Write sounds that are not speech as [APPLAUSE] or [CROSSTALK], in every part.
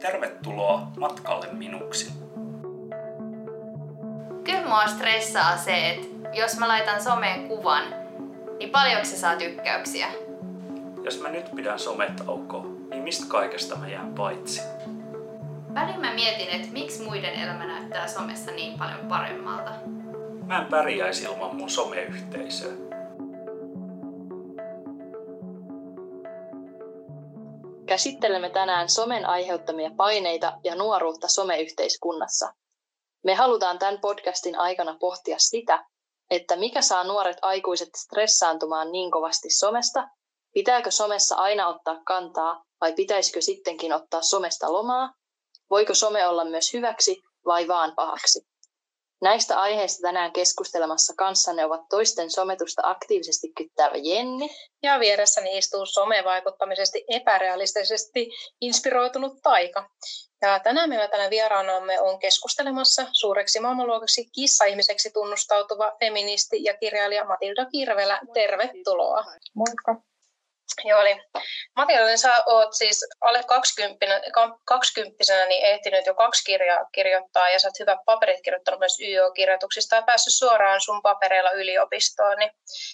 Tervetuloa matkalle minuksi. Kyllä mua stressaa se, että jos mä laitan someen kuvan, niin paljonko se saa tykkäyksiä? Jos mä nyt pidän sometaukoa, niin mistä kaikesta mä jään paitsi? Välillä mä mietin, että miksi muiden elämä näyttää somessa niin paljon paremmalta. Mä en pärjäisi ilman mun someyhteisöä. Käsittelemme tänään somen aiheuttamia paineita ja nuoruutta someyhteiskunnassa. Me halutaan tämän podcastin aikana pohtia sitä, että mikä saa nuoret aikuiset stressaantumaan niin kovasti somesta, pitääkö somessa aina ottaa kantaa vai pitäisikö sittenkin ottaa somesta lomaa, voiko some olla myös hyväksi vai vaan pahaksi. Näistä aiheista tänään keskustelemassa kanssanne ovat toisten sometusta aktiivisesti kyttäävä Jenni. Ja vieressäni istuu somevaikuttamisesti epärealistisesti inspiroitunut Taika. Ja tänään meillä tänä vieraanamme on keskustelemassa suureksi maailmanluokaksi kissa-ihmiseksi tunnustautuva feministi ja kirjailija Matilda Kirvelä. Tervetuloa. Moikka. Joo, eli Matilda, niin sä oot siis alle 20, 20 niin ehtinyt jo kaksi kirjaa kirjoittaa ja sä oot hyvät paperit kirjoittanut myös YO-kirjoituksista ja päässyt suoraan sun papereilla yliopistoon. Niin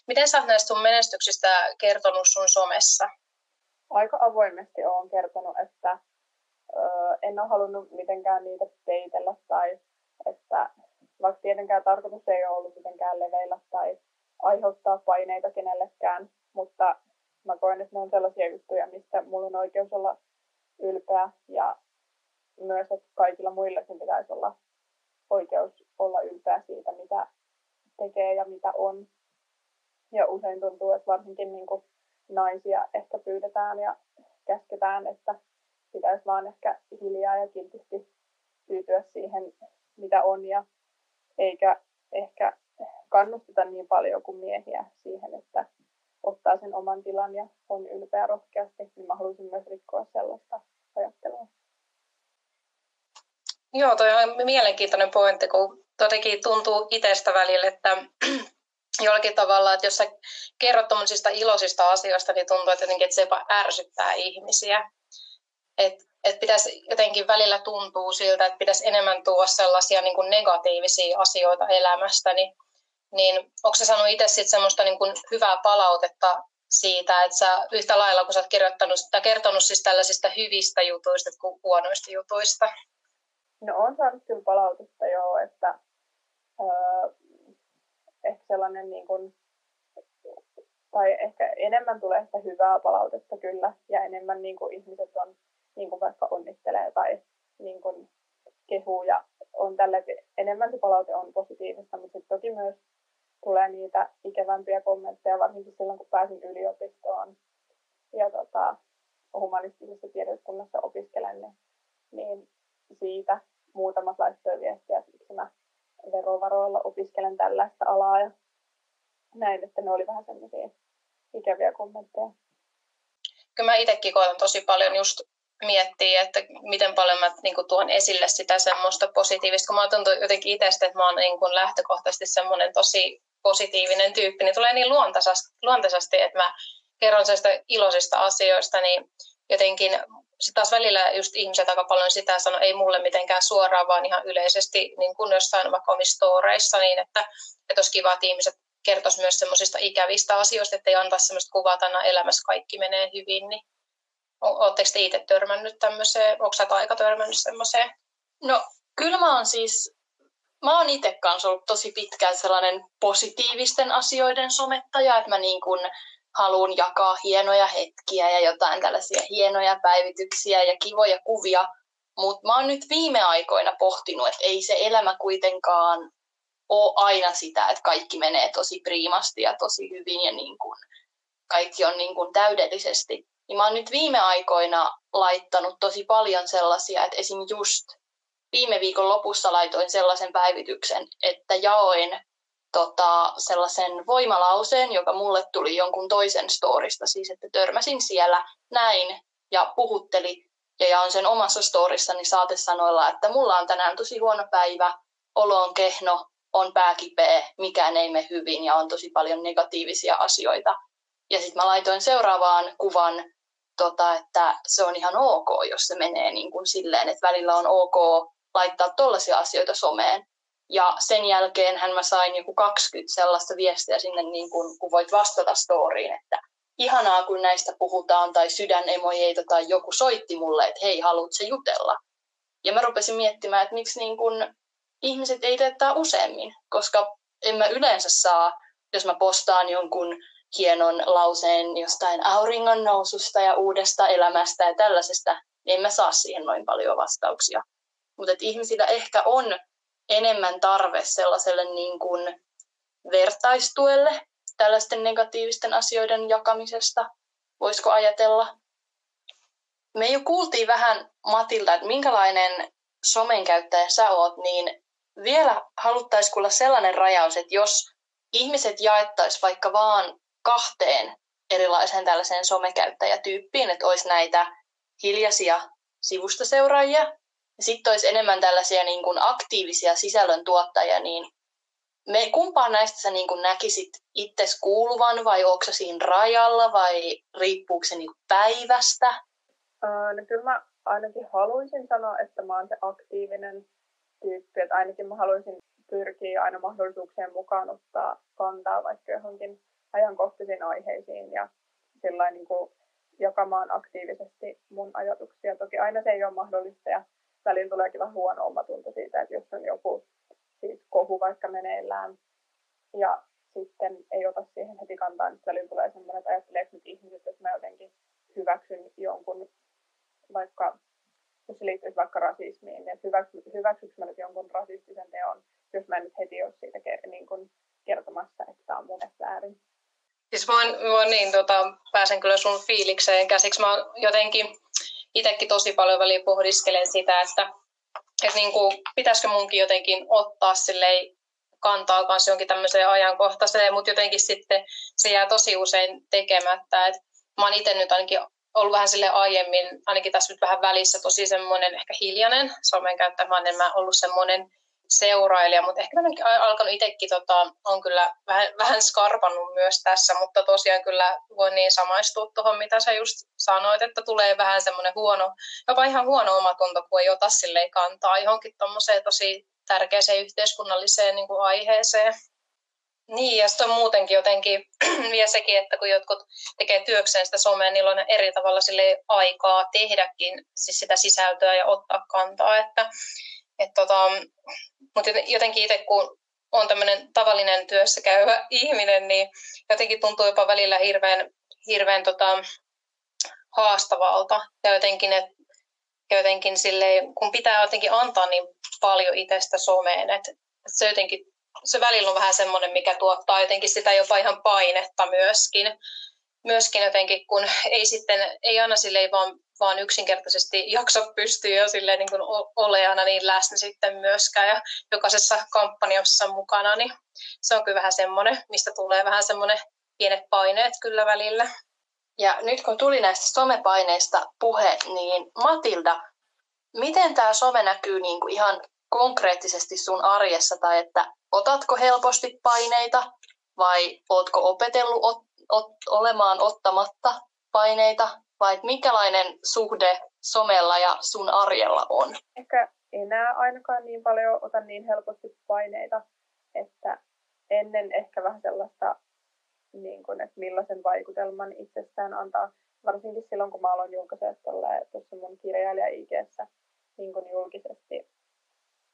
miten sä oot näistä sun menestyksistä kertonut sun somessa? Aika avoimesti olen kertonut, että ö, en ole halunnut mitenkään niitä peitellä tai että vaikka tietenkään tarkoitus ei ole ollut mitenkään leveillä tai aiheuttaa paineita kenellekään, mutta mä koen, että ne on sellaisia juttuja, mistä mulla on oikeus olla ylpeä ja myös, että kaikilla muillakin pitäisi olla oikeus olla ylpeä siitä, mitä tekee ja mitä on. Ja usein tuntuu, että varsinkin niin kuin naisia ehkä pyydetään ja käsketään, että pitäisi vaan ehkä hiljaa ja kiltisti tyytyä siihen, mitä on ja eikä ehkä kannusteta niin paljon kuin miehiä siihen, että ottaa sen oman tilan ja on ylpeä rohkeasti, niin mä haluaisin myös rikkoa sellaista ajattelua. Joo, toi on mielenkiintoinen pointti, kun todellakin tuntuu itsestä välillä, että [CLEARS THROAT] jollakin tavalla, että jos sä kerrot iloisista asioista, niin tuntuu, että, jotenkin, että se jopa ärsyttää ihmisiä. Että et pitäisi jotenkin välillä tuntuu siltä, että pitäisi enemmän tuoda sellaisia niin kuin negatiivisia asioita elämästä, niin niin onko se saanut itse sitten semmoista niin kuin hyvää palautetta siitä, että sä yhtä lailla, kun sä oot kirjoittanut, tai kertonut siis tällaisista hyvistä jutuista kuin huonoista jutuista? No on saanut kyllä palautetta joo, että öö, ehkä sellainen niin kuin, tai ehkä enemmän tulee sitä hyvää palautetta kyllä, ja enemmän niin kuin ihmiset on niin kuin vaikka onnittelee tai niin kuin kehuu, ja on tälle, enemmän se palaute on positiivista, mutta toki myös tulee niitä ikävämpiä kommentteja, varsinkin silloin kun pääsin yliopistoon ja tota, humanistisessa tiedekunnassa opiskelen, niin, niin siitä muutamat laittoi viestiä, että miksi mä verovaroilla opiskelen tällaista alaa ja näin, että ne oli vähän semmoisia ikäviä kommentteja. Kyllä mä itsekin koen tosi paljon just miettiä, että miten paljon mä niin kuin, tuon esille sitä semmoista positiivista, kun mä tuntuu jotenkin itsestä, että mä oon niin kuin, lähtökohtaisesti semmoinen tosi positiivinen tyyppi, niin tulee niin luontaisesti, luontaisesti että mä kerron sellaista iloisista asioista, niin jotenkin sitten taas välillä just ihmiset aika paljon sitä sanoo, ei mulle mitenkään suoraan, vaan ihan yleisesti niin kuin jossain vaikka omissa niin että, että olisi kiva, että ihmiset kertoisi myös semmoisista ikävistä asioista, että ei antaa semmoista kuvaa, että elämässä kaikki menee hyvin, niin Oletteko te itse törmännyt tämmöiseen? Onko sä aika törmännyt semmoiseen? No kyllä mä oon siis, mä oon itse kanssa ollut tosi pitkään sellainen positiivisten asioiden somettaja, että mä niin kuin haluan jakaa hienoja hetkiä ja jotain tällaisia hienoja päivityksiä ja kivoja kuvia. Mutta mä oon nyt viime aikoina pohtinut, että ei se elämä kuitenkaan ole aina sitä, että kaikki menee tosi priimasti ja tosi hyvin ja niin kuin kaikki on niin kuin täydellisesti niin mä oon nyt viime aikoina laittanut tosi paljon sellaisia, että esim. just viime viikon lopussa laitoin sellaisen päivityksen, että jaoin tota, sellaisen voimalauseen, joka mulle tuli jonkun toisen storista, siis että törmäsin siellä näin ja puhutteli ja jaon sen omassa storissani saatesanoilla, että mulla on tänään tosi huono päivä, olo on kehno, on pääkipeä, mikään ei mene hyvin ja on tosi paljon negatiivisia asioita. Ja sitten mä laitoin seuraavaan kuvan tota, että se on ihan ok, jos se menee niin kuin silleen, että välillä on ok laittaa tollaisia asioita someen. Ja sen jälkeen hän mä sain joku 20 sellaista viestiä sinne, niin kuin, kun voit vastata storyin, että ihanaa kun näistä puhutaan, tai sydänemojeita, tai joku soitti mulle, että hei, haluatko jutella? Ja mä rupesin miettimään, että miksi niin kun ihmiset ei tee useammin, koska en mä yleensä saa, jos mä postaan jonkun hienon lauseen jostain auringon noususta ja uudesta elämästä ja tällaisesta, niin en mä saa siihen noin paljon vastauksia. Mutta ihmisillä ehkä on enemmän tarve sellaiselle niin kuin vertaistuelle tällaisten negatiivisten asioiden jakamisesta. Voisiko ajatella? Me jo kuultiin vähän Matilta, että minkälainen somen käyttäjä sä oot, niin vielä haluttaisiin kuulla sellainen rajaus, että jos ihmiset jaettaisiin vaikka vaan kahteen erilaiseen tällaiseen somekäyttäjätyyppiin, että olisi näitä hiljaisia sivustoseuraajia sitten olisi enemmän tällaisia niin kuin aktiivisia sisällöntuottajia, niin me kumpaan näistä sä niin kuin näkisit itses kuuluvan vai onko siinä rajalla vai riippuuko se niin päivästä? no kyllä mä ainakin haluaisin sanoa, että mä oon se aktiivinen tyyppi, että ainakin mä haluaisin pyrkiä aina mahdollisuuksien mukaan ottaa kantaa vaikka johonkin ajankohtaisiin aiheisiin ja sillä niin kuin jakamaan aktiivisesti mun ajatuksia. Toki aina se ei ole mahdollista ja välillä tuleekin vähän huono omatunto siitä, että jos on joku siis kohu vaikka meneillään ja sitten ei ota siihen heti kantaa, niin välillä tulee sellainen, että ajattelee nyt ihmiset, että mä jotenkin hyväksyn jonkun vaikka jos se liittyisi vaikka rasismiin, niin että hyväksy, hyväksyykö mä nyt jonkun rasistisen teon, jos mä en nyt heti ole siitä niin kuin kertomassa, että tämä on mun väärin. Siis voin, voin niin, tota, pääsen kyllä sun fiilikseen käsiksi. Mä jotenkin itsekin tosi paljon väliin pohdiskelen sitä, että, että niin kuin, pitäisikö munkin jotenkin ottaa silleen kantaa kanssa jonkin tämmöiseen ajankohtaiseen, mutta jotenkin sitten se jää tosi usein tekemättä. Et mä oon itse nyt ainakin ollut vähän sille aiemmin, ainakin tässä nyt vähän välissä, tosi semmoinen ehkä hiljainen somen käyttäjä. Mä oon enemmän ollut semmoinen seurailija, mutta ehkä mä alkanut itsekin, tota, on kyllä vähän, vähän skarpannut myös tässä, mutta tosiaan kyllä voin niin samaistua tuohon, mitä sä just sanoit, että tulee vähän semmoinen huono, jopa ihan huono omatunto, kun ei ota silleen kantaa johonkin tuommoiseen tosi tärkeäseen yhteiskunnalliseen niin kuin aiheeseen. Niin, ja sitten muutenkin jotenkin [CLEARS THROAT] vielä sekin, että kun jotkut tekee työkseen sitä somea, niillä on eri tavalla sille aikaa tehdäkin siis sitä sisältöä ja ottaa kantaa. Että, et tota, mutta jotenkin itse, kun on tämmöinen tavallinen työssä käyvä [LAUGHS] ihminen, niin jotenkin tuntuu jopa välillä hirveän, hirveän tota, haastavalta. Ja jotenkin, et, jotenkin sille, kun pitää jotenkin antaa niin paljon itsestä someen, että se jotenkin se välillä on vähän semmoinen, mikä tuottaa jotenkin sitä jopa ihan painetta myöskin. Myöskin jotenkin, kun ei sitten, ei aina silleen vaan, vaan yksinkertaisesti jaksa pystyä jo silleen niin kuin oleana niin läsnä sitten myöskään. Ja jokaisessa kampanjassa mukana, niin se on kyllä vähän semmoinen, mistä tulee vähän semmoinen pienet paineet kyllä välillä. Ja nyt kun tuli näistä somepaineista puhe, niin Matilda, miten tämä some näkyy niin kuin ihan konkreettisesti sun arjessa? Tai että otatko helposti paineita vai ootko opetellut ot, ot, olemaan ottamatta paineita vai minkälainen suhde somella ja sun arjella on? Ehkä enää ainakaan niin paljon ota niin helposti paineita, että ennen ehkä vähän sellaista, niin kuin, että millaisen vaikutelman itsestään antaa. Varsinkin silloin, kun mä aloin julkaisee tuossa mun kirjailija IGssä niin kuin julkisesti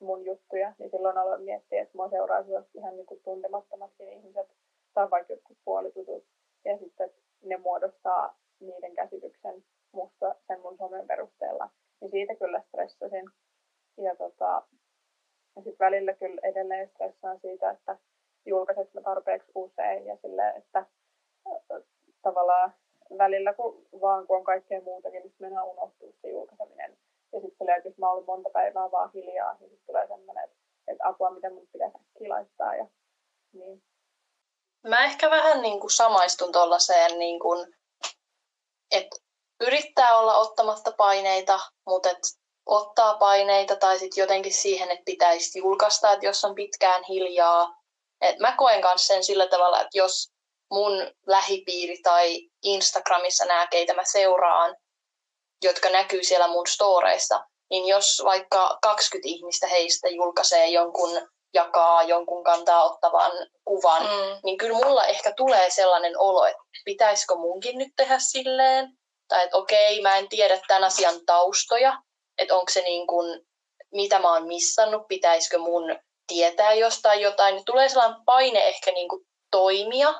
mun juttuja, niin silloin aloin miettiä, että mua seuraisivat ihan niin kuin tuntemattomatkin ihmiset tai vaikka jotkut puolitutut. Ja sitten ne muodostaa niiden käsityksen musta sen mun somen perusteella. Niin siitä kyllä stressasin. Ja, tota, ja sitten välillä kyllä edelleen stressaan siitä, että julkaiset mä tarpeeksi usein ja sille, että tavallaan välillä kun vaan kun on kaikkea muutakin, niin mennään unohtuu se julkaiseminen ja sitten se että jos mä ollut monta päivää vaan hiljaa, niin sitten tulee semmoinen, että, että apua, miten mun pitäisi äkkiä laittaa. Ja, niin. Mä ehkä vähän niin kuin samaistun tuollaiseen, niin kuin, että yrittää olla ottamatta paineita, mutta ottaa paineita tai sitten jotenkin siihen, että pitäisi julkaista, että jos on pitkään hiljaa. Et mä koen myös sen sillä tavalla, että jos mun lähipiiri tai Instagramissa nämä, keitä mä seuraan, jotka näkyy siellä mun storeissa, niin jos vaikka 20 ihmistä heistä julkaisee jonkun, jakaa jonkun kantaa ottavan kuvan, mm. niin kyllä mulla ehkä tulee sellainen olo, että pitäisikö munkin nyt tehdä silleen, tai että okei, mä en tiedä tämän asian taustoja, että onko se niin kuin, mitä mä oon missannut, pitäisikö mun tietää jostain jotain, niin tulee sellainen paine ehkä niin kuin toimia.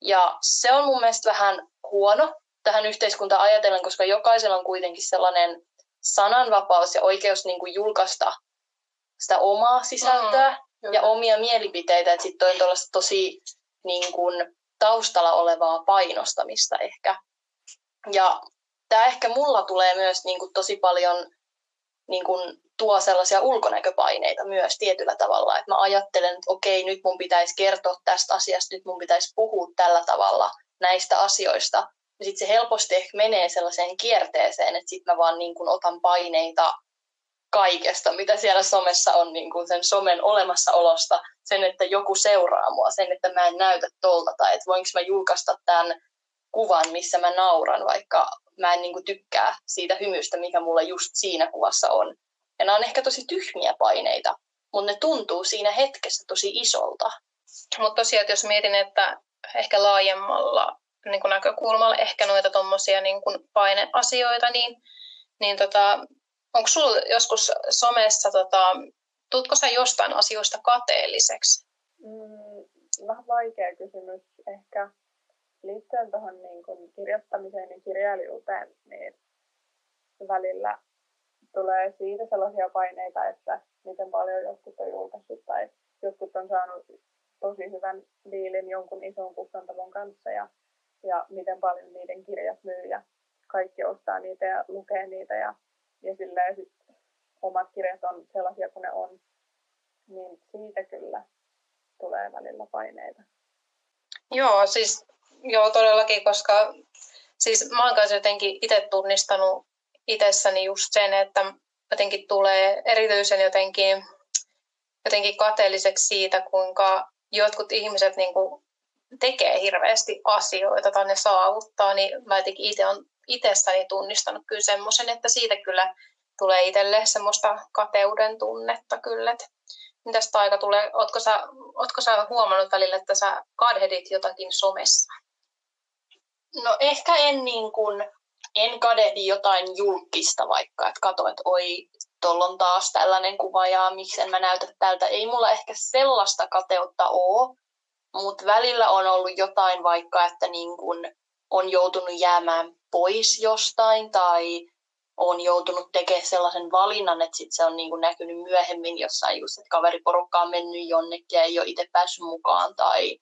Ja se on mun mielestä vähän huono tähän yhteiskuntaan ajatellen, koska jokaisella on kuitenkin sellainen sananvapaus ja oikeus niin kuin julkaista sitä omaa sisältöä mm, ja omia mielipiteitä. Että sitten on tosi niin kuin, taustalla olevaa painostamista ehkä. Ja tämä ehkä mulla tulee myös niin kuin, tosi paljon niin kuin, tuo sellaisia ulkonäköpaineita myös tietyllä tavalla. Että mä ajattelen, että okei, nyt mun pitäisi kertoa tästä asiasta, nyt mun pitäisi puhua tällä tavalla näistä asioista. Ja sitten se helposti ehkä menee sellaiseen kierteeseen, että sitten mä vaan niin kuin otan paineita kaikesta, mitä siellä somessa on, niin kuin sen somen olemassaolosta, sen, että joku seuraa mua, sen, että mä en näytä tolta, tai että voinko mä julkaista tämän kuvan, missä mä nauran, vaikka mä en niin kuin tykkää siitä hymystä, mikä mulla just siinä kuvassa on. Ja nämä on ehkä tosi tyhmiä paineita, mutta ne tuntuu siinä hetkessä tosi isolta. Mutta tosiaan, että jos mietin, että ehkä laajemmalla niin kuin näkökulmalla ehkä noita tuommoisia niin paineasioita, niin, niin tota, onko sinulla joskus somessa, tota, tutko sä jostain asioista kateelliseksi? Mm, vähän vaikea kysymys ehkä liittyen tuohon niin kirjoittamiseen ja kirjailijuuteen, niin välillä tulee siitä sellaisia paineita, että miten paljon jotkut on julkaissut tai jotkut on saanut tosi hyvän diilin jonkun ison kustantamon kanssa ja, ja miten paljon niiden kirjat myy ja kaikki ostaa niitä ja lukee niitä ja, ja silleen sit omat kirjat on sellaisia kuin ne on, niin siitä kyllä tulee välillä paineita. Joo, siis joo todellakin, koska siis mä oon kanssa jotenkin itse tunnistanut itsessäni just sen, että jotenkin tulee erityisen jotenkin, jotenkin kateelliseksi siitä, kuinka jotkut ihmiset niin kuin tekee hirveästi asioita tai ne saavuttaa, niin mä jotenkin itse on itsestäni tunnistanut kyllä semmoisen, että siitä kyllä tulee itselle semmoista kateuden tunnetta kyllä. Että mitäs Taika tulee, ootko sä, ootko sä huomannut välillä, että sä kadhedit jotakin somessa? No ehkä en niin kuin, en kadehdi jotain julkista vaikka, että katso, että oi, tuolla on taas tällainen kuva ja miksi en mä näytä tältä. Ei mulla ehkä sellaista kateutta ole, mutta välillä on ollut jotain vaikka, että niin kun on joutunut jäämään pois jostain tai on joutunut tekemään sellaisen valinnan, että sit se on niin kuin näkynyt myöhemmin jossain just, että kaveriporukka on mennyt jonnekin ja ei ole itse päässyt mukaan tai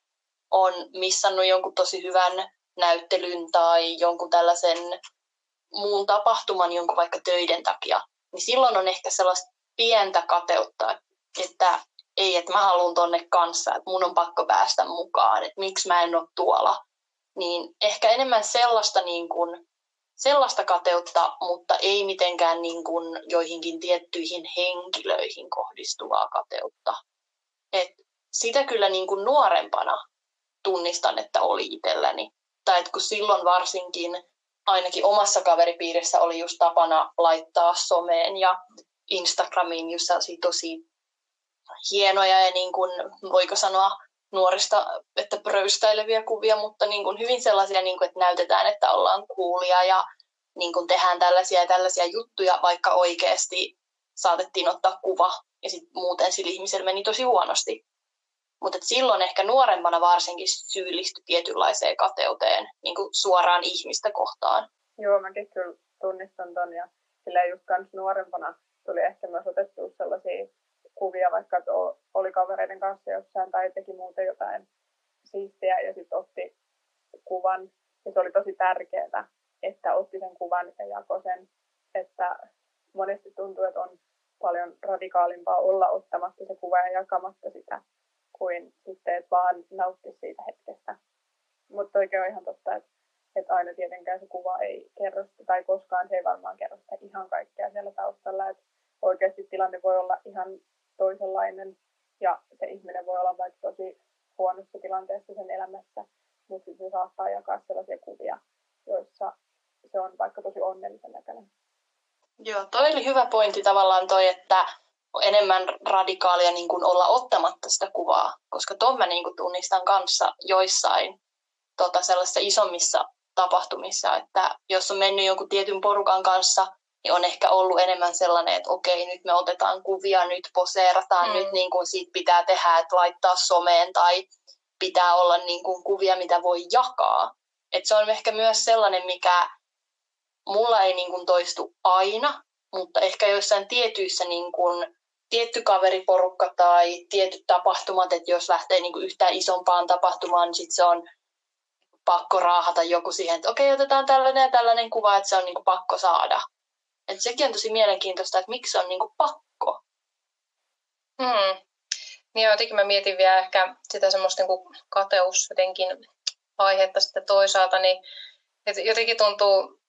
on missannut jonkun tosi hyvän näyttelyn tai jonkun tällaisen muun tapahtuman jonkun vaikka töiden takia, niin silloin on ehkä sellaista pientä kateutta, että ei, että mä haluan tonne kanssa, että mun on pakko päästä mukaan, että miksi mä en ole tuolla. Niin ehkä enemmän sellaista, niin kuin, sellaista kateutta, mutta ei mitenkään niin kuin joihinkin tiettyihin henkilöihin kohdistuvaa kateutta. Et sitä kyllä niin kuin nuorempana tunnistan, että oli itselläni. Tai että kun silloin varsinkin ainakin omassa kaveripiirissä oli just tapana laittaa someen ja Instagramiin just tosi hienoja ja niin kuin, voiko sanoa nuorista, että pröystäileviä kuvia, mutta niin kuin hyvin sellaisia, niin kuin, että näytetään, että ollaan kuulia ja niin kuin tehdään tällaisia ja tällaisia juttuja, vaikka oikeasti saatettiin ottaa kuva ja sitten muuten sillä ihmisellä meni tosi huonosti. Mutta silloin ehkä nuorempana varsinkin syyllistyi tietynlaiseen kateuteen niin kuin suoraan ihmistä kohtaan. Joo, mäkin kyllä tunnistan ton ja sillä just kans nuorempana tuli ehkä myös otettua sellaisia kuvia, vaikka että oli kavereiden kanssa jossain tai teki muuten jotain siistiä ja sitten otti kuvan. Ja se oli tosi tärkeää, että otti sen kuvan ja jakoi sen, että monesti tuntuu, että on paljon radikaalimpaa olla ottamatta se kuva ja jakamatta sitä, kuin sitten, että vaan nautti siitä hetkestä. Mutta oikein on ihan totta, että, että aina tietenkään se kuva ei kerro sitä, tai koskaan se ei varmaan kerro sitä ihan kaikkea siellä taustalla. Että oikeasti tilanne voi olla ihan toisenlainen ja se ihminen voi olla vaikka tosi huonossa tilanteessa sen elämässä, mutta se saattaa jakaa sellaisia kuvia, joissa se on vaikka tosi onnellisen näköinen. Joo, toi oli hyvä pointti tavallaan toi, että enemmän radikaalia niin kuin olla ottamatta sitä kuvaa, koska tuon mä niin kuin tunnistan kanssa joissain tota, sellaisissa isommissa tapahtumissa, että jos on mennyt jonkun tietyn porukan kanssa, niin on ehkä ollut enemmän sellainen, että okei, nyt me otetaan kuvia, nyt poseerataan, mm. nyt niin kuin siitä pitää tehdä, että laittaa someen tai pitää olla niin kuin kuvia, mitä voi jakaa. Et se on ehkä myös sellainen, mikä mulla ei niin kuin toistu aina, mutta ehkä joissain tietyissä niin kuin, tietty kaveriporukka tai tietyt tapahtumat, että jos lähtee niin kuin yhtään isompaan tapahtumaan, niin sit se on pakko raahata joku siihen, että okei, otetaan tällainen ja tällainen kuva, että se on niin kuin pakko saada. Et sekin on tosi mielenkiintoista, että miksi se on niin kuin pakko. Hmm. Niin jotenkin mä mietin vielä ehkä sitä semmoista niin kuin kateus jotenkin aihetta sitten toisaalta, niin että jotenkin tuntuu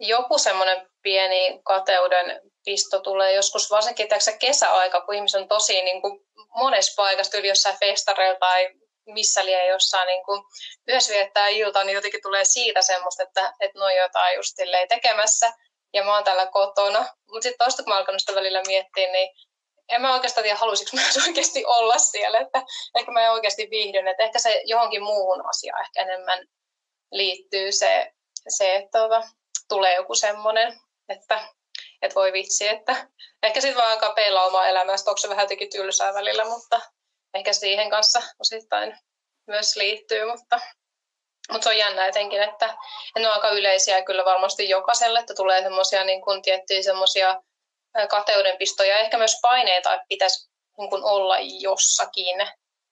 joku semmoinen pieni kateuden pisto tulee joskus, varsinkin tässä kesäaika, kun ihmiset on tosi niin kuin monessa paikassa, yli jossain festareilla tai missä liian jossain niin kuin yhdessä viettää iltaa, niin jotenkin tulee siitä semmoista, että, että no jotain just tekemässä ja mä oon täällä kotona. Mutta sitten toista kun mä alkanut sitä välillä miettiä, niin en mä oikeastaan tiedä, haluaisinko mä oikeasti olla siellä, että ehkä mä oikeasti viihdyn, että ehkä se johonkin muuhun asiaan ehkä enemmän liittyy se, se että tuota, tulee joku semmoinen, että, että voi vitsi, että ehkä sitten vaan alkaa peilaa omaa elämästä, onko se vähän jotenkin tylsää välillä, mutta ehkä siihen kanssa osittain myös liittyy, mutta, mutta se on jännä etenkin, että, ne on aika yleisiä kyllä varmasti jokaiselle, että tulee semmoisia niin kuin tiettyjä semmoisia kateudenpistoja ja ehkä myös paineita, että pitäisi niin kuin olla jossakin.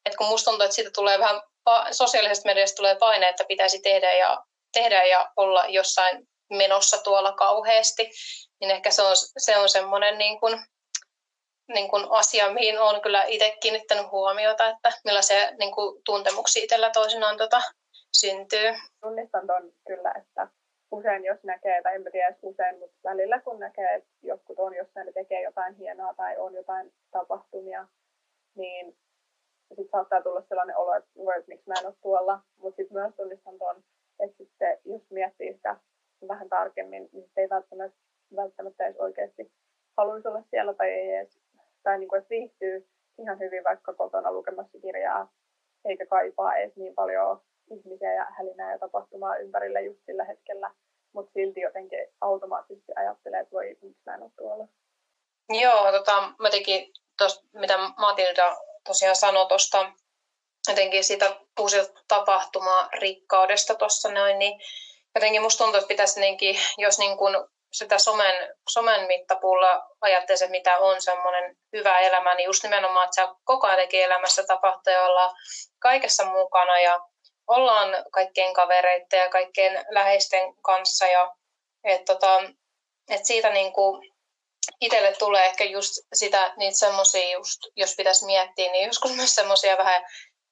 Et kun musta tuntuu, että siitä tulee vähän, sosiaalisesta mediasta tulee paine, että pitäisi tehdä ja, tehdä ja olla jossain menossa tuolla kauheasti, niin ehkä se on, se on semmoinen niin kuin, niin kuin asia, mihin olen kyllä itse kiinnittänyt huomiota, että millaisia niin kuin, tuntemuksia itsellä toisinaan tota, syntyy. Tunnistan tuon kyllä, että usein jos näkee, tai en tiedä usein, mutta välillä kun näkee, että jotkut on jossain, tekee jotain hienoa tai on jotain tapahtumia, niin sitten saattaa tulla sellainen olo, että, että miksi mä en ole tuolla. Mutta sitten myös tunnistan tuon, että sitten jos miettii sitä vähän tarkemmin, niin ei välttämättä, välttämättä edes oikeasti haluaisi olla siellä tai ei edes, tai niin kuin, että viihtyy ihan hyvin vaikka kotona lukemassa kirjaa, eikä kaipaa edes niin paljon ihmisiä ja hälinää ja tapahtumaa ympärillä just sillä hetkellä, mutta silti jotenkin automaattisesti ajattelee, että voi, miksi mä en ole tuolla. Joo, tota, mä tekin tosta, mitä Matilda tosiaan sanoi tuosta jotenkin siitä uusilta tapahtumaa rikkaudesta tuossa noin, niin jotenkin musta tuntuu, että pitäisi niinkin, jos niin kuin sitä somen, somen mittapuulla ajattelisi, mitä on semmoinen hyvä elämä, niin just nimenomaan, että se koko ajan elämässä tapahtuu ja ollaan kaikessa mukana ja ollaan kaikkien kavereiden ja kaikkien läheisten kanssa ja et tota, et siitä niin kuin itselle tulee ehkä just sitä, niitä semmoisia just, jos pitäisi miettiä, niin joskus myös semmoisia vähän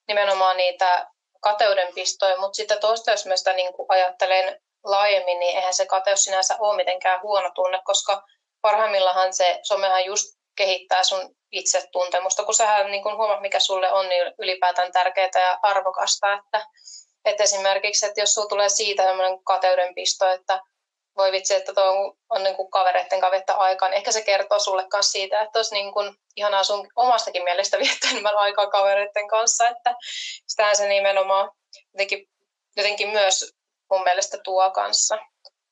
nimenomaan niitä kateudenpistoja, mutta sitten toista, jos mä sitä niin kuin ajattelen laajemmin, niin eihän se kateus sinänsä ole mitenkään huono tunne, koska parhaimmillaan se somehan just kehittää sun itsetuntemusta, kun sähän niin kun huomaat, mikä sulle on niin ylipäätään tärkeää ja arvokasta, että, että esimerkiksi, että jos sulla tulee siitä sellainen kateudenpisto, että voi vitsi, että tuo on, on niin kuin kavereiden kavetta aikaa, niin ehkä se kertoo sulle myös siitä, että olisi niin kuin ihanaa sun omastakin mielestä [LAUGHS] viettää enemmän aikaa kavereiden kanssa, että sitähän se nimenomaan jotenkin, jotenkin myös mun mielestä tuo kanssa.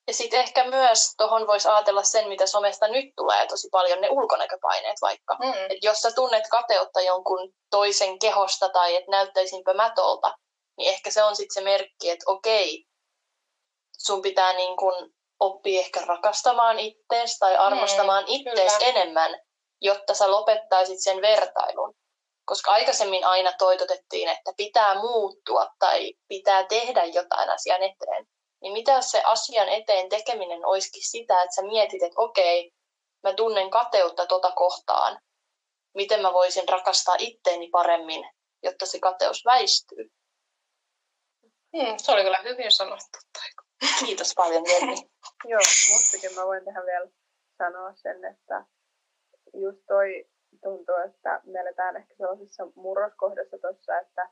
Ja sitten ehkä myös tuohon voisi ajatella sen, mitä somesta nyt tulee tosi paljon, ne ulkonäköpaineet vaikka. Mm. Et jos sä tunnet kateutta jonkun toisen kehosta tai että näyttäisinpä mätolta, niin ehkä se on sitten se merkki, että okei, sun pitää niin kun oppia ehkä rakastamaan ittees tai arvostamaan mm, ittees kyllä. enemmän, jotta sä lopettaisit sen vertailun. Koska aikaisemmin aina toitotettiin, että pitää muuttua tai pitää tehdä jotain asian eteen. Niin mitä se asian eteen tekeminen olisikin sitä, että sä mietit, että okei, mä tunnen kateutta tota kohtaan. Miten mä voisin rakastaa itteeni paremmin, jotta se kateus väistyy. Hmm, se oli kyllä hyvin sanottu. [LAUGHS] Kiitos paljon, Jenni. [LAUGHS] Joo, mustakin mä voin tehdä vielä sanoa sen, että just toi tuntuu, että me eletään ehkä sellaisessa murroskohdassa tuossa, että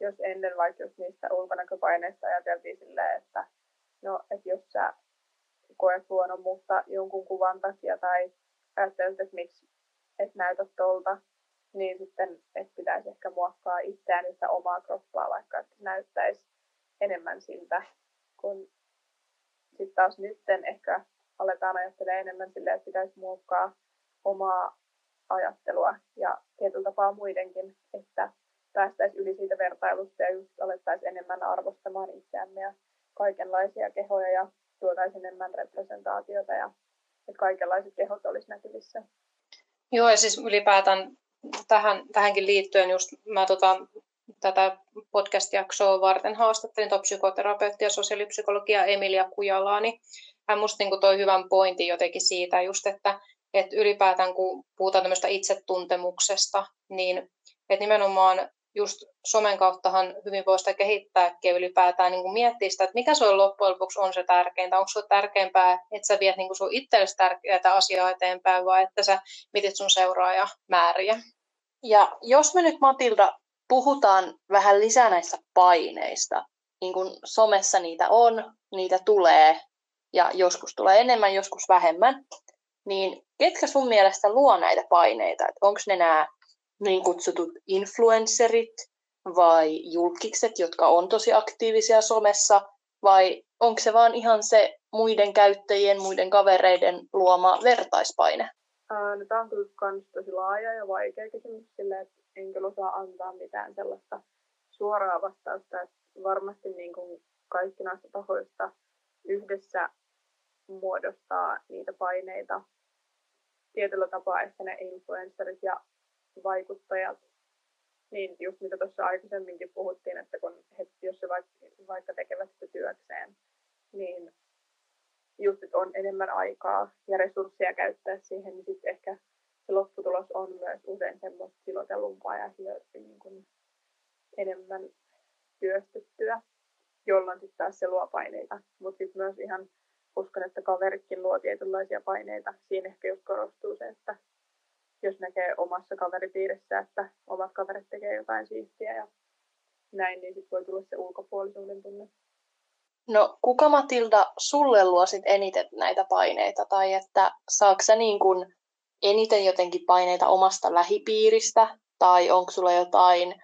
jos ennen vaikka jos niistä ulkonäköpaineista ajateltiin silleen, että no, että jos sä koet huonommuutta jonkun kuvan takia tai ajattelet, että miksi et näytä tuolta, niin sitten että pitäisi ehkä muokkaa itseään ja omaa kroppaa, vaikka että näyttäisi enemmän siltä, kun sitten taas nytten ehkä aletaan ajattelemaan enemmän silleen, että pitäisi muokkaa omaa ajattelua ja tietyllä tapaa muidenkin, että päästäisiin yli siitä vertailusta ja just alettaisiin enemmän arvostamaan itseämme ja kaikenlaisia kehoja ja tuotaisiin enemmän representaatiota ja että kaikenlaiset kehot olisi näkyvissä. Joo, ja siis ylipäätään tähän, tähänkin liittyen just mä tota, tätä podcast-jaksoa varten haastattelin tuon psykoterapeutti ja sosiaalipsykologia Emilia Kujalaa, niin hän musta niin toi hyvän pointin jotenkin siitä just, että, että ylipäätään kun puhutaan tämmöistä itsetuntemuksesta, niin että nimenomaan just somen kauttahan hyvin voi sitä kehittääkin ylipäätään niin kuin miettiä sitä, että mikä on loppujen lopuksi on se tärkeintä. Onko sinulle tärkeämpää, että sä viet niin kuin sun itsellesi tärkeää asiaa eteenpäin vai että sä mitit sun seuraajamääriä. Ja jos me nyt Matilda puhutaan vähän lisää näistä paineista, niin kuin somessa niitä on, niitä tulee ja joskus tulee enemmän, joskus vähemmän, niin ketkä sun mielestä luo näitä paineita? Onko ne nämä niin kutsutut influencerit vai julkikset, jotka on tosi aktiivisia somessa, vai onko se vaan ihan se muiden käyttäjien, muiden kavereiden luoma vertaispaine? no, tämä on kyllä tosi laaja ja vaikea kysymys sille, että en kyllä osaa antaa mitään sellaista suoraa vastausta. Että varmasti niin kuin kaikki näistä tahoista yhdessä muodostaa niitä paineita. Tietyllä tapaa ehkä ne influencerit ja vaikuttajat, niin just mitä tuossa aikaisemminkin puhuttiin, että kun he, jos he vaikka, vaikka tekevät sitä työkseen, niin just, että on enemmän aikaa ja resursseja käyttää siihen, niin sitten ehkä se lopputulos on myös usein semmoista silotellumpaa ja niin kuin enemmän työstettyä, jolloin sitten taas se luo paineita. Mutta sitten myös ihan uskon, että kaverikin luo tietynlaisia paineita. Siinä ehkä just korostuu se, että jos näkee omassa kaveripiirissä, että omat kaverit tekee jotain siistiä ja näin, niin sitten voi tulla se ulkopuolisuuden tunne. No kuka Matilda sulle luo sit eniten näitä paineita? Tai että saako sä niin kun eniten jotenkin paineita omasta lähipiiristä? Tai onko sulla jotain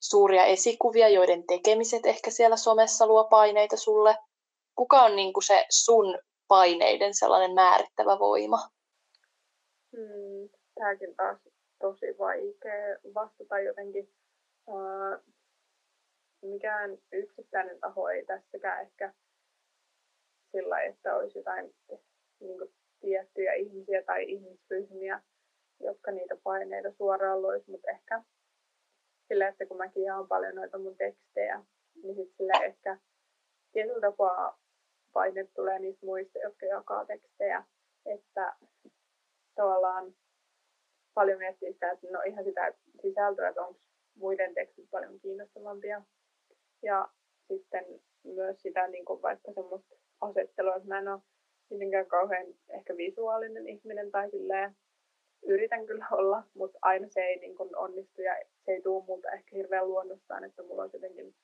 suuria esikuvia, joiden tekemiset ehkä siellä somessa luo paineita sulle? Kuka on niin se sun paineiden sellainen määrittävä voima? Hmm, tämäkin taas tosi vaikea vastata jotenkin. Uh, mikään yksittäinen taho ei tässäkään ehkä sillä, että olisi jotain niin kuin, tiettyjä ihmisiä tai ihmisryhmiä, jotka niitä paineita suoraan loisi, mutta ehkä sillä, että kun mäkin jaan paljon noita mun tekstejä, niin sitten sillä ehkä tietyllä tapaa paine tulee niistä muista, jotka jakaa tekstejä, että tavallaan paljon miettii sitä, että no ihan sitä sisältöä, että onko muiden tekstit paljon kiinnostavampia. Ja sitten myös sitä niin kuin vaikka semmoista asettelua, että mä en ole mitenkään kauhean ehkä visuaalinen ihminen tai silleen yritän kyllä olla, mutta aina se ei niin kuin onnistu ja se ei tule multa ehkä hirveän luonnostaan, että mulla on jotenkin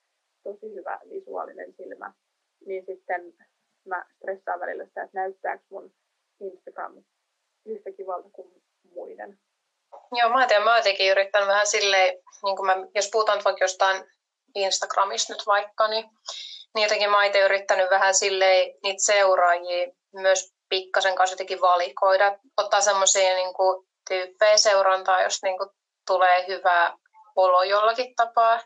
tosi hyvä visuaalinen silmä. Niin sitten mä stressaan välillä sitä, että näyttääkö mun Instagram yhtä kivalta kuin muiden. Joo, mä tiedän, mä jotenkin yrittänyt vähän silleen, niin kuin mä, jos puhutaan vaikka jostain Instagramista nyt vaikka, niin, niin jotenkin mä itse yrittänyt vähän silleen niitä seuraajia myös pikkasen kanssa jotenkin valikoida, ottaa semmoisia niin tyyppejä seurantaa, jos niin kuin tulee hyvä olo jollakin tapaa.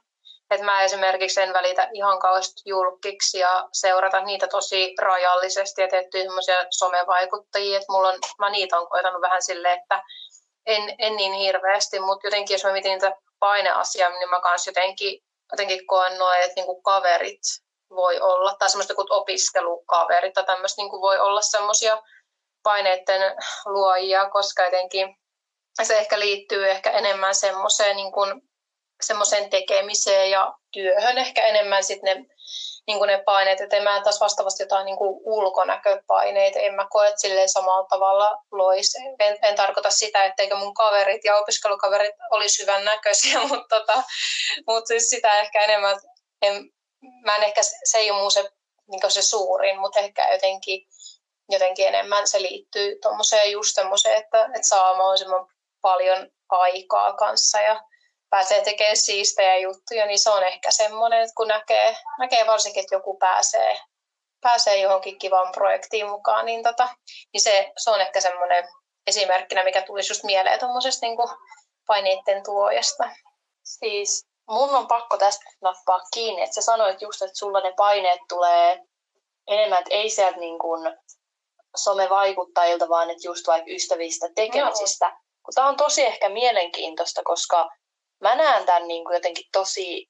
Et mä esimerkiksi en välitä ihan kauheasti julkiksi ja seurata niitä tosi rajallisesti ja tiettyjä semmoisia somevaikuttajia, että mulla on, mä niitä on koitanut vähän silleen, että en, en niin hirveästi, mutta jotenkin jos mä mietin niitä paineasiaa, niin mä kanssa jotenkin, jotenkin koen noin, että niinku kaverit voi olla, tai semmoista kuin opiskelukaverit tai tämmöistä niin voi olla semmoisia paineiden luojia, koska jotenkin se ehkä liittyy ehkä enemmän semmoiseen niin kuin, semmoiseen tekemiseen ja työhön ehkä enemmän sitten ne niin kuin ne paineet, että en mä taas vastaavasti jotain niin kuin ulkonäköpaineita, en mä koe silleen samalla tavalla lois. En, en tarkoita sitä, etteikö mun kaverit ja opiskelukaverit olisi hyvän näköisiä, [LAUGHS] mutta, tota, mutta siis sitä ehkä enemmän, en, mä en ehkä, se ei ole mun se, niin se suurin, mutta ehkä jotenkin, jotenkin enemmän se liittyy tuommoiseen just semmoiseen, että, että saa mahdollisimman paljon aikaa kanssa ja pääsee tekemään siistejä juttuja, niin se on ehkä semmoinen, että kun näkee, näkee varsinkin, että joku pääsee, pääsee johonkin kivaan projektiin mukaan, niin, tota, niin se, se on ehkä semmoinen esimerkkinä, mikä tulisi just mieleen tuommoisesta niin paineiden tuojasta. Siis mun on pakko tästä nappaa kiinni, että sä sanoit just, että sulla ne paineet tulee enemmän, että ei sieltä niin kuin somevaikuttajilta, vaan että just vaikka ystävistä tekemisistä. No. Tämä on tosi ehkä mielenkiintoista, koska mä näen tämän niin kuin jotenkin tosi,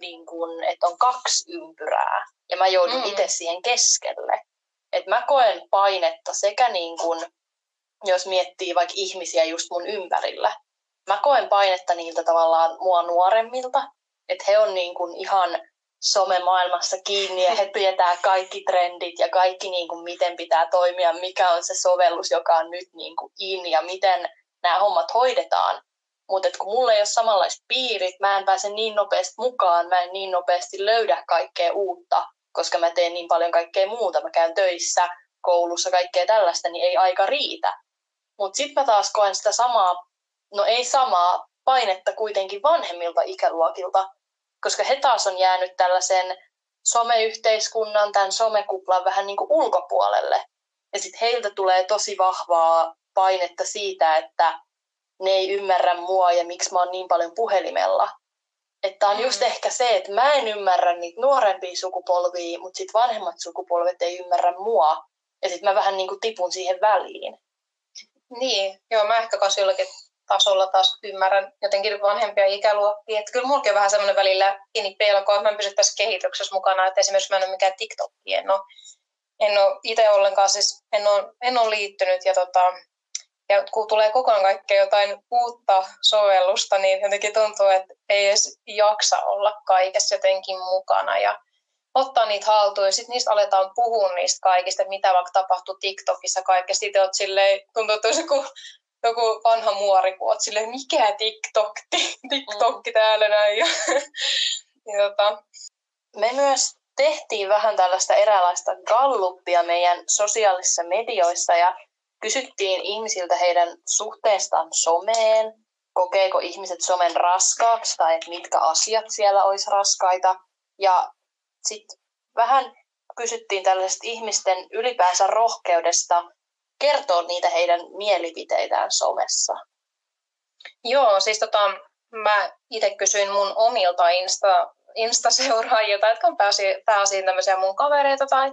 niin kuin, että on kaksi ympyrää ja mä joudun mm. itse siihen keskelle. Et mä koen painetta sekä niin kuin, jos miettii vaikka ihmisiä just mun ympärillä, mä koen painetta niiltä tavallaan mua nuoremmilta, että he on niin kuin ihan somemaailmassa kiinni ja he [LAUGHS] tietää kaikki trendit ja kaikki niin kuin miten pitää toimia, mikä on se sovellus, joka on nyt niin kuin in ja miten nämä hommat hoidetaan. Mutta kun mulla ei ole samanlaiset piirit, mä en pääse niin nopeasti mukaan, mä en niin nopeasti löydä kaikkea uutta, koska mä teen niin paljon kaikkea muuta. Mä käyn töissä, koulussa, kaikkea tällaista, niin ei aika riitä. Mutta sitten mä taas koen sitä samaa, no ei samaa, painetta kuitenkin vanhemmilta ikäluokilta, koska he taas on jäänyt tällaisen someyhteiskunnan, tämän somekuplan vähän niin kuin ulkopuolelle. Ja sitten heiltä tulee tosi vahvaa painetta siitä, että ne ei ymmärrä mua ja miksi mä oon niin paljon puhelimella. Että on mm. just ehkä se, että mä en ymmärrä niitä nuorempia sukupolvia, mutta sitten vanhemmat sukupolvet ei ymmärrä mua. Ja sitten mä vähän niin kuin tipun siihen väliin. Niin, joo, mä ehkä kanssa jollakin tasolla taas ymmärrän jotenkin vanhempia ikäluokkia. Että kyllä mullakin on vähän semmoinen välillä pieni pelko, että mä en pysy tässä kehityksessä mukana. Että esimerkiksi mä en ole mikään TikTokki, en ole, en ole itse ollenkaan, siis en ole, en ole liittynyt. Ja tota, ja kun tulee koko ajan kaikkea jotain uutta sovellusta, niin jotenkin tuntuu, että ei edes jaksa olla kaikessa jotenkin mukana ja ottaa niitä haltuun ja sitten niistä aletaan puhua niistä kaikista, mitä vaikka tapahtuu TikTokissa kaikesta. Sitten oot silleen, tuntuu, että joku, joku vanha muori, kun oot silleen, mikä TikTok, TikTokki mm. täällä näin. Ja, [LAUGHS] ja tota. Me myös tehtiin vähän tällaista eräänlaista galluppia meidän sosiaalisissa medioissa ja Kysyttiin ihmisiltä heidän suhteestaan someen, kokeeko ihmiset somen raskaaksi tai että mitkä asiat siellä olisi raskaita. Ja sitten vähän kysyttiin tällaisesta ihmisten ylipäänsä rohkeudesta kertoa niitä heidän mielipiteitään somessa. Joo, siis tota, mä itse kysyin mun omilta Insta, Insta-seuraajilta, jotka on pääsi, pääasiin tämmöisiä mun kavereita tai